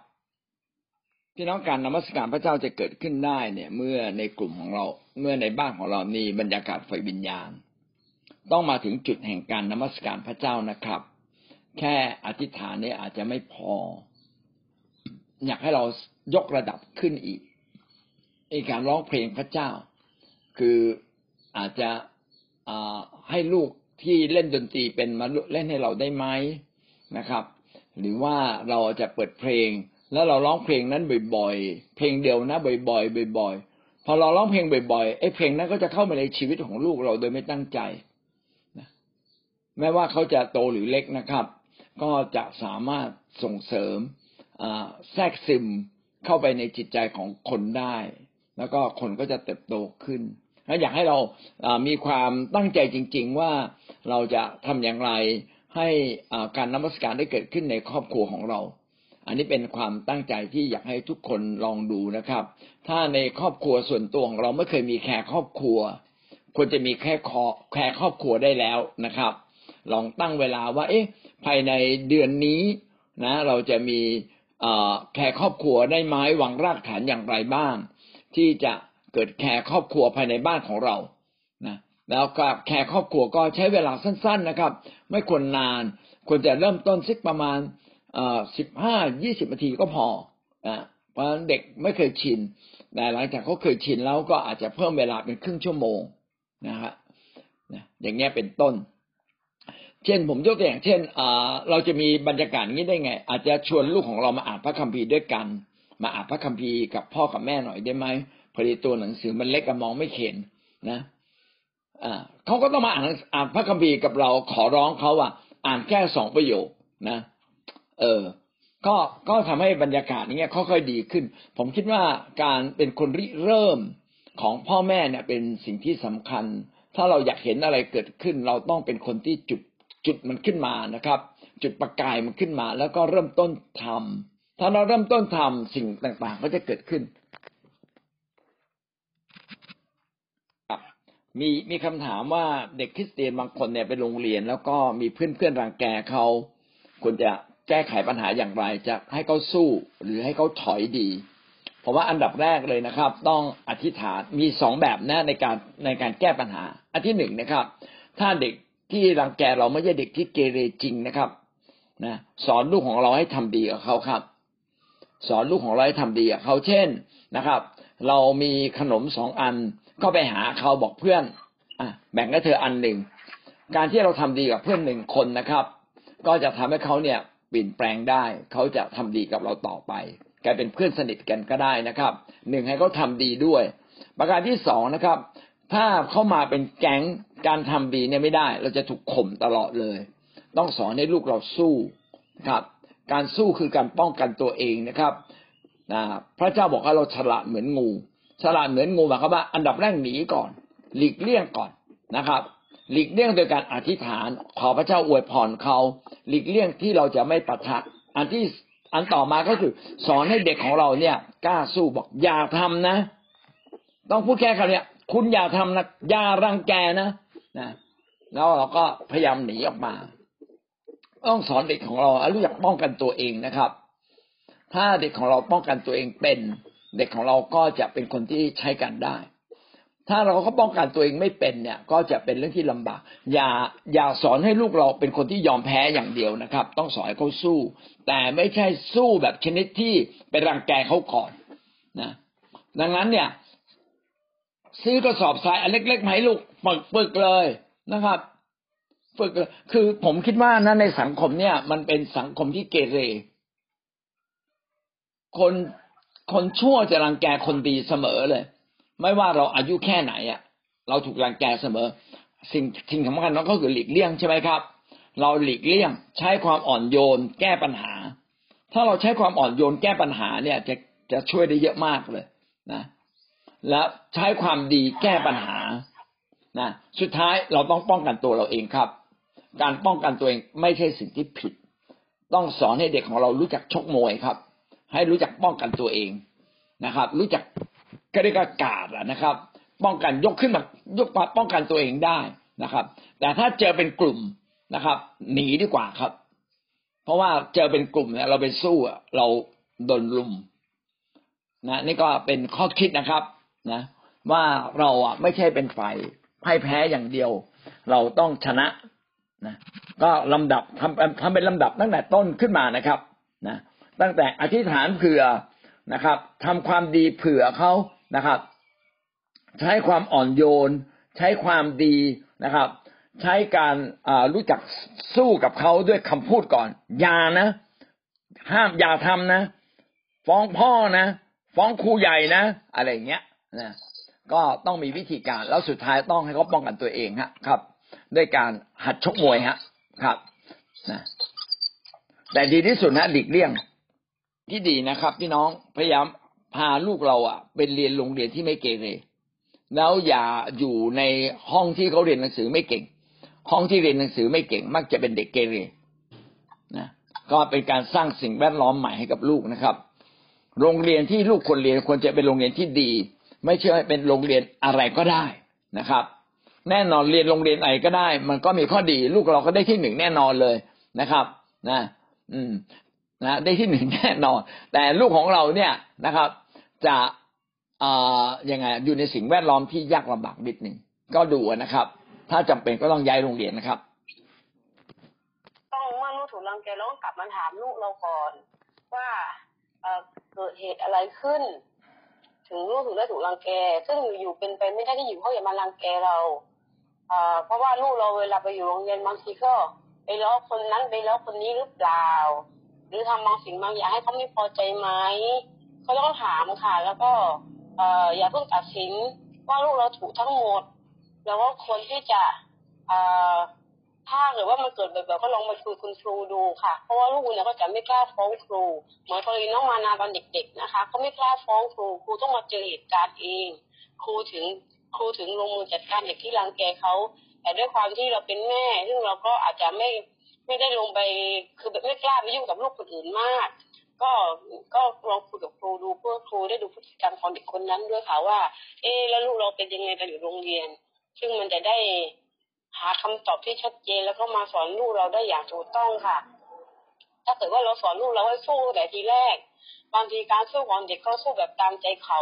พี่น้องการนมัสการพระเจ้าจะเกิดขึ้นได้เนี่ย เมื่อในกลุ่มของเรา เมื่อในบ้านของเรามีบรรยากาศไฟวิญญาณ ต้องมาถึงจุดแห่งการนมัสการพระเจ้านะครับ แค่อธิษฐานเนี่ยอาจจะไม่พอ อยากให้เรายกระดับขึ้นอีกในการร้องเพลงพระเจ้า คืออาจจะให้ลูกที่เล่นดนตรีเป็นมาเล่นให้เราได้ไหมนะครับ หรือว่าเราจะเปิดเพลง แล้วเราร้องเพลงนั้นบ่อยๆ เพลงเดียวนะบ่อยๆบ่อยๆพอเราร้องเพลงบ่อยๆไอ้เพลงนั้นก็จะเข้ามาในชีวิตของลูกเราโดยไม่ตั้งใจนะแม้ว่าเขาจะโตหรือเล็กนะครับ ก็จะสามารถส่งเสริม แทรกซึมเข้าไปในจิตใจของคนได้ แล้วก็คนก็จะเติบโตขึ้นแล้วอยากให้เรามีความตั้งใจจริง ๆ ว่าเราจะทำอย่างไรให้การนมัสการได้เกิดขึ้นในครอบครัวของเรา อันนี้เป็นความตั้งใจที่อยากให้ทุกคนลองดูนะครับ ถ้าในครอบครัวส่วนตัวของเราไม่เคยมีแค่ครอบครัว ควรจะมีแค่แค่ครอบครัวได้แล้วนะครับ ลองตั้งเวลาว่า เอ๊ะ ภายในเดือนนี้นะ เราจะมี แค่ครอบครัวได้ไหมหวังรากฐานอย่างไรบ้าง ที่จะเกิดแค่ครอบครัวภายในบ้านของเรานะแล้วก็แค่ครอบครัวก็ใช้เวลาสั้น ๆนะครับ ไม่ควรนานควรจะเริ่มต้นสักประมาณสิบห้ายี่สิบนาทีก็พออ่าเพราะเด็กไม่เคยชินแต่หลังจากเขาเคยชินแล้วก็อาจจะเพิ่มเวลาเป็นครึ่งชั่วโมงนะฮะอย่างเงี้ยเป็นต้น เช่นผมยกตัวอย่างเช่นเราจะมีบรรยากาศนี้ได้ไง อาจจะชวนลูกของเรามาอ่านพระคัมภีร์ด้วยกัน มาอ่านพระคัมภีร์กับพ่อกับแม่หน่อยได้ไหมพอดีตัวหนังสือมันเล็กกับมองไม่เห็นนะเขาก็ต้องมาอ่านอ่านพระคัมภีร์กับเราขอร้องเขาว่า อ่านแค่สองประโยคนะ เออ ก็ก็ทำให้บรรยากาศนี้ค่อยๆดีขึ้น ผมคิดว่าการเป็นคนริเริ่มของพ่อแม่เนี่ยเป็นสิ่งที่สำคัญ ถ้าเราอยากเห็นอะไรเกิดขึ้น เราต้องเป็นคนที่จุด จุดมันขึ้นมานะครับ จุดประกายมันขึ้นมา แล้วก็เริ่มต้นทำถ้าเราเริ่มต้นทำสิ่งต่างๆ ก็จะเกิดขึ้นมีมีคำถามว่าเด็กคริสเตียนบางคนเนี่ยไปโรงเรียน แล้วก็มีเพื่อนเพื่อนรังแกเขาควรจะแก้ไขปัญหาอย่างไรจะให้เขาสู้หรือให้เขาถอยดี เพราะว่าอันดับแรกเลยนะครับ ต้องอธิษฐานมีสองแบบนะในการในการแก้ปัญหา อันที่หนึ่งนะครับ ถ้าเด็ก ที่รังแกเราไม่ใช่เด็กที่เกเรจริงนะครับนะสอนลูกของเราให้ทำดีกับเขาครับ สอนลูกของเราให้ทำดีกับเขาเช่นนะครับ เรามีขนมสองอันก็ไปหาเขาบอกเพื่อนอะแบ่งให้เธออันหนึ่งการที่เราทำดีกับเพื่อนหนึ่งคนนะครับ ก็จะทำให้เขาเนี่ยเปลี่ยนแปลงได้ เขาจะทำดีกับเราต่อไปกลายเป็นเพื่อนสนิทกันก็ได้นะครับหนึ่งให้เขาทาดีด้วย ประการที่สองนะครับ ถ้าเข้ามาเป็นแก๊งการทำดีเนี่ยไม่ได้ เราจะถูกข่มตลอดเลย ต้องสอนให้ลูกเราสู้ครับ การสู้คือการป้องกันตัวเองนะครับนะพระเจ้าบอกว่าเราฉลาดเหมือนงู ฉลาดเหมือนงูหมายความว่าอันดับแรกหนีก่อน หลีกเลี่ยงก่อนนะครับ หลีกเลี่ยงโดยการอธิษฐาน ขอพระเจ้าอวยพรเขา หลีกเลี่ยงที่เราจะไม่ปะทะอันที่อันต่อมาก็คือ สอนให้เด็กของเราเนี่ย กล้าสู้บอกอย่าทำนะ ต้องพูดแค่คำนี้ คุณอย่าทำนะอย่ารังแกนะนะแล้วเราก็พยายามหนีออกมาต้องสอนเด็กของเรารู้จักป้องกันตัวเองนะครับ ถ้าเด็กของเราป้องกันตัวเองเป็น เด็กของเราก็จะเป็นคนที่ใช้กันได้ ถ้าเราก็ป้องกันตัวเองไม่เป็นเนี่ย ก็จะเป็นเรื่องที่ลำบาก อย่าอย่าสอนให้ลูกเราเป็นคนที่ยอมแพ้อย่างเดียวนะครับ ต้องสอนให้เขาสู้ แต่ไม่ใช่สู้แบบชนิดที่ไปรังแกเขาก่อนนะ ดังนั้นเนี่ย ซื้อกระสอบทรายอันเล็กๆมาให้ลูกฝึกฝึกเลยนะครับ ฝึกคือผมคิดว่านะในสังคมเนี่ย มันเป็นสังคมที่เกเร คนคนชั่วจะรังแกคนดีเสมอเลย ไม่ว่าเราอายุแค่ไหนอะ เราถูกรังแกเสมอ สิ่งสิ่งสำคัญนั้นก็คือหลีกเลี่ยงใช่ไหมครับ เราหลีกเลี่ยงใช้ความอ่อนโยน แก้ปัญหา ถ้าเราใช้ความอ่อนโยนแก้ปัญหาเนี่ย จะจะช่วยได้เยอะมากเลยนะ และใช้ความดีแก้ปัญหานะสุดท้ายเราต้องป้องกันตัวเราเองครับ การป้องกันตัวเองไม่ใช่สิ่งที่ผิด ต้องสอนให้เด็กของเรารู้จักชกมวยครับ ให้รู้จักป้องกันตัวเองนะครับ รู้จักกระดิกากาดนะครับ ป้องกันยกขึ้นมายกมาป้องกันตัวเองได้นะครับ แต่ถ้าเจอเป็นกลุ่มนะครับ หนีดีกว่าครับ เพราะว่าเจอเป็นกลุ่มเนี่ยเราไปสู้เราโดนลุมนะนี่ก็เป็นข้อคิดนะครับ นะ ว่าเราอะไม่ใช่เป็นฝ่ายพ่ายแพ้อย่างเดียว เราต้องชนะนะก็ลำดับทำทำเป็นลำดับตั้งแต่ต้นขึ้นมานะครับนะตั้งแต่อธิษฐานเผื่อนะครับทำความดีเผื่อเขานะครับ ใช้ความอ่อนโยน ใช้ความดีนะครับ ใช้การรู้จักสู้กับเขาด้วยคำพูดก่อนอย่านะ ห้ามอย่าทำนะ ฟ้องพ่อนะ ฟ้องครูใหญ่นะ อะไรเงี้ย นะก็ต้องมีวิธีการแล้วสุดท้ายต้องให้เขาป้องกันตัวเองฮะครับ ด้วยการหัดชกมวยฮะครับนะแต่ดีที่สุดนะหลีกเลี่ยงที่ดีนะครับพี่น้องพยายามพาลูกเราอะเป็นเรียนโรงเรียนที่ไม่เกเรแล้วอย่าอยู่ในห้องที่เขาเรียนหนังสือไม่เก่ง ห้องที่เรียนหนังสือไม่เก่ง มักจะเป็นเด็กเกเรนะก็เป็นการสร้างสิ่งแวดล้อมใหม่ให้กับลูกนะครับ โรงเรียนที่ลูกควรเรียนควรจะเป็นโรงเรียนที่ดี ไม่ใช่เป็นโรงเรียนอะไรก็ได้นะครับ แน่นอนเรียนโรงเรียนไหนก็ได้ มันก็มีข้อดี ลูกเราก็ได้ที่หนึ่งแน่นอนเลยนะครับ นะ อืม นะได้ที่หนึ่งแน่นอน แต่ลูกของเราเนี่ยนะครับ จะอ่ายังไงอยู่ในสิ่งแวดล้อมที่ยากลำบากนิดหนึ่งก็ดูนะครับ ถ้าจำเป็นก็ต้องย้ายโรงเรียนนะครับต้องเมื่อลูกถูกรังแกเราก็กลับมาถามลูกเราก่อน ว่าเกิดเหตุอะไรขึ้น ถึงลูกถึงได้ถูกรังแก ซึ่งอยู่เป็นไปไม่ได้ที่อยู่เขาอย่ามารังแกเราอ่าเพราะว่าลูกเราเวลาไปอยู่โรงเรียนบางทีก็ไปล้อคนนั้นไปล้อคนนี้หรือเปล่า หรือทำบางสิ่งบางอย่างให้เขาไม่พอใจไหมเขาต้องถามค่ะ แล้วก็เอ่ออย่าเพิ่งตัดสินว่าลูกเราถูกทั้งหมด แล้วก็ควรที่จะอ่า ถ้าเกิดว่ามันเกิดแบบๆก็ลองมาคุยคุณครูดูค่ะ เพราะว่าลูกเนี่ยก็จะไม่กล้าฟ้องครู เหมือนกรณีน้องมานาตอนเด็ก ๆนะคะเขาไม่กล้าฟ้องครูครูต้องมาเจอเหตุการณ์เอง ครูถึงครูถึงลงมือจัดการเด็กที่รังแกเขาแต่ด้วยความที่เราเป็นแม่ ซึ่งเราก็อาจจะไม่ไม่ได้ลงไปคือแบบไม่กล้าไปยุ่งกับลูกคนอื่นมาก ก็ก็ลองคุยกับครูดูเพื่อครูได้ดูพฤติกรรมของเด็กคนนั้นด้วยค่ะว่า เอ๊แล้วลูกเราเป็นยังไงกันอยู่โรงเรียน ซึ่งมันจะได้ หาคำตอบที่ชัดเจนแล้วก็มาสอนลูกเราได้อย่างถูกต้องค่ะ ถ้าเกิดว่าเราสอนลูกเราให้สู้แต่ทีแรก บางทีการสู้ของเด็กเขาสู้แบบตามใจเขา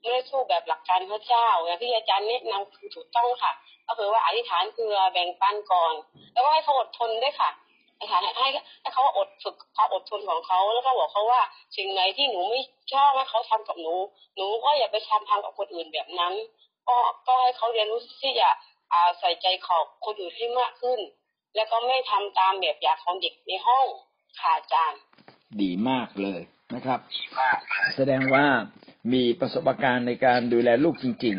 ไม่ได้สู้แบบหลักการพระเจ้าอย่างที่อาจารย์แนะนำคือถูกต้องค่ะ ก็คือว่าอธิษฐานคือแบ่งปันก่อน แล้วก็ให้เขาอดทนด้วยค่ะอธิษฐานให้ให้เขาอดฝึกความอดทนของเขาแล้วก็บอกเขาว่าสิ่งไหนที่หนูไม่ชอบให้เขาทำกับหนู หนูก็อย่าไปทำทำกับคนอื่นแบบนั้น ก็ก็ให้เขาเรียนรู้ที่จะ ใส่ใจขอบคนอื่นให้มากขึ้น แล้วก็ไม่ทำตามแบบอย่างของเด็กในห้องค่ะอาจารย์ ดีมากเลยนะครับ แสดงว่ามีประสบการณ์ในการดูแลลูกจริง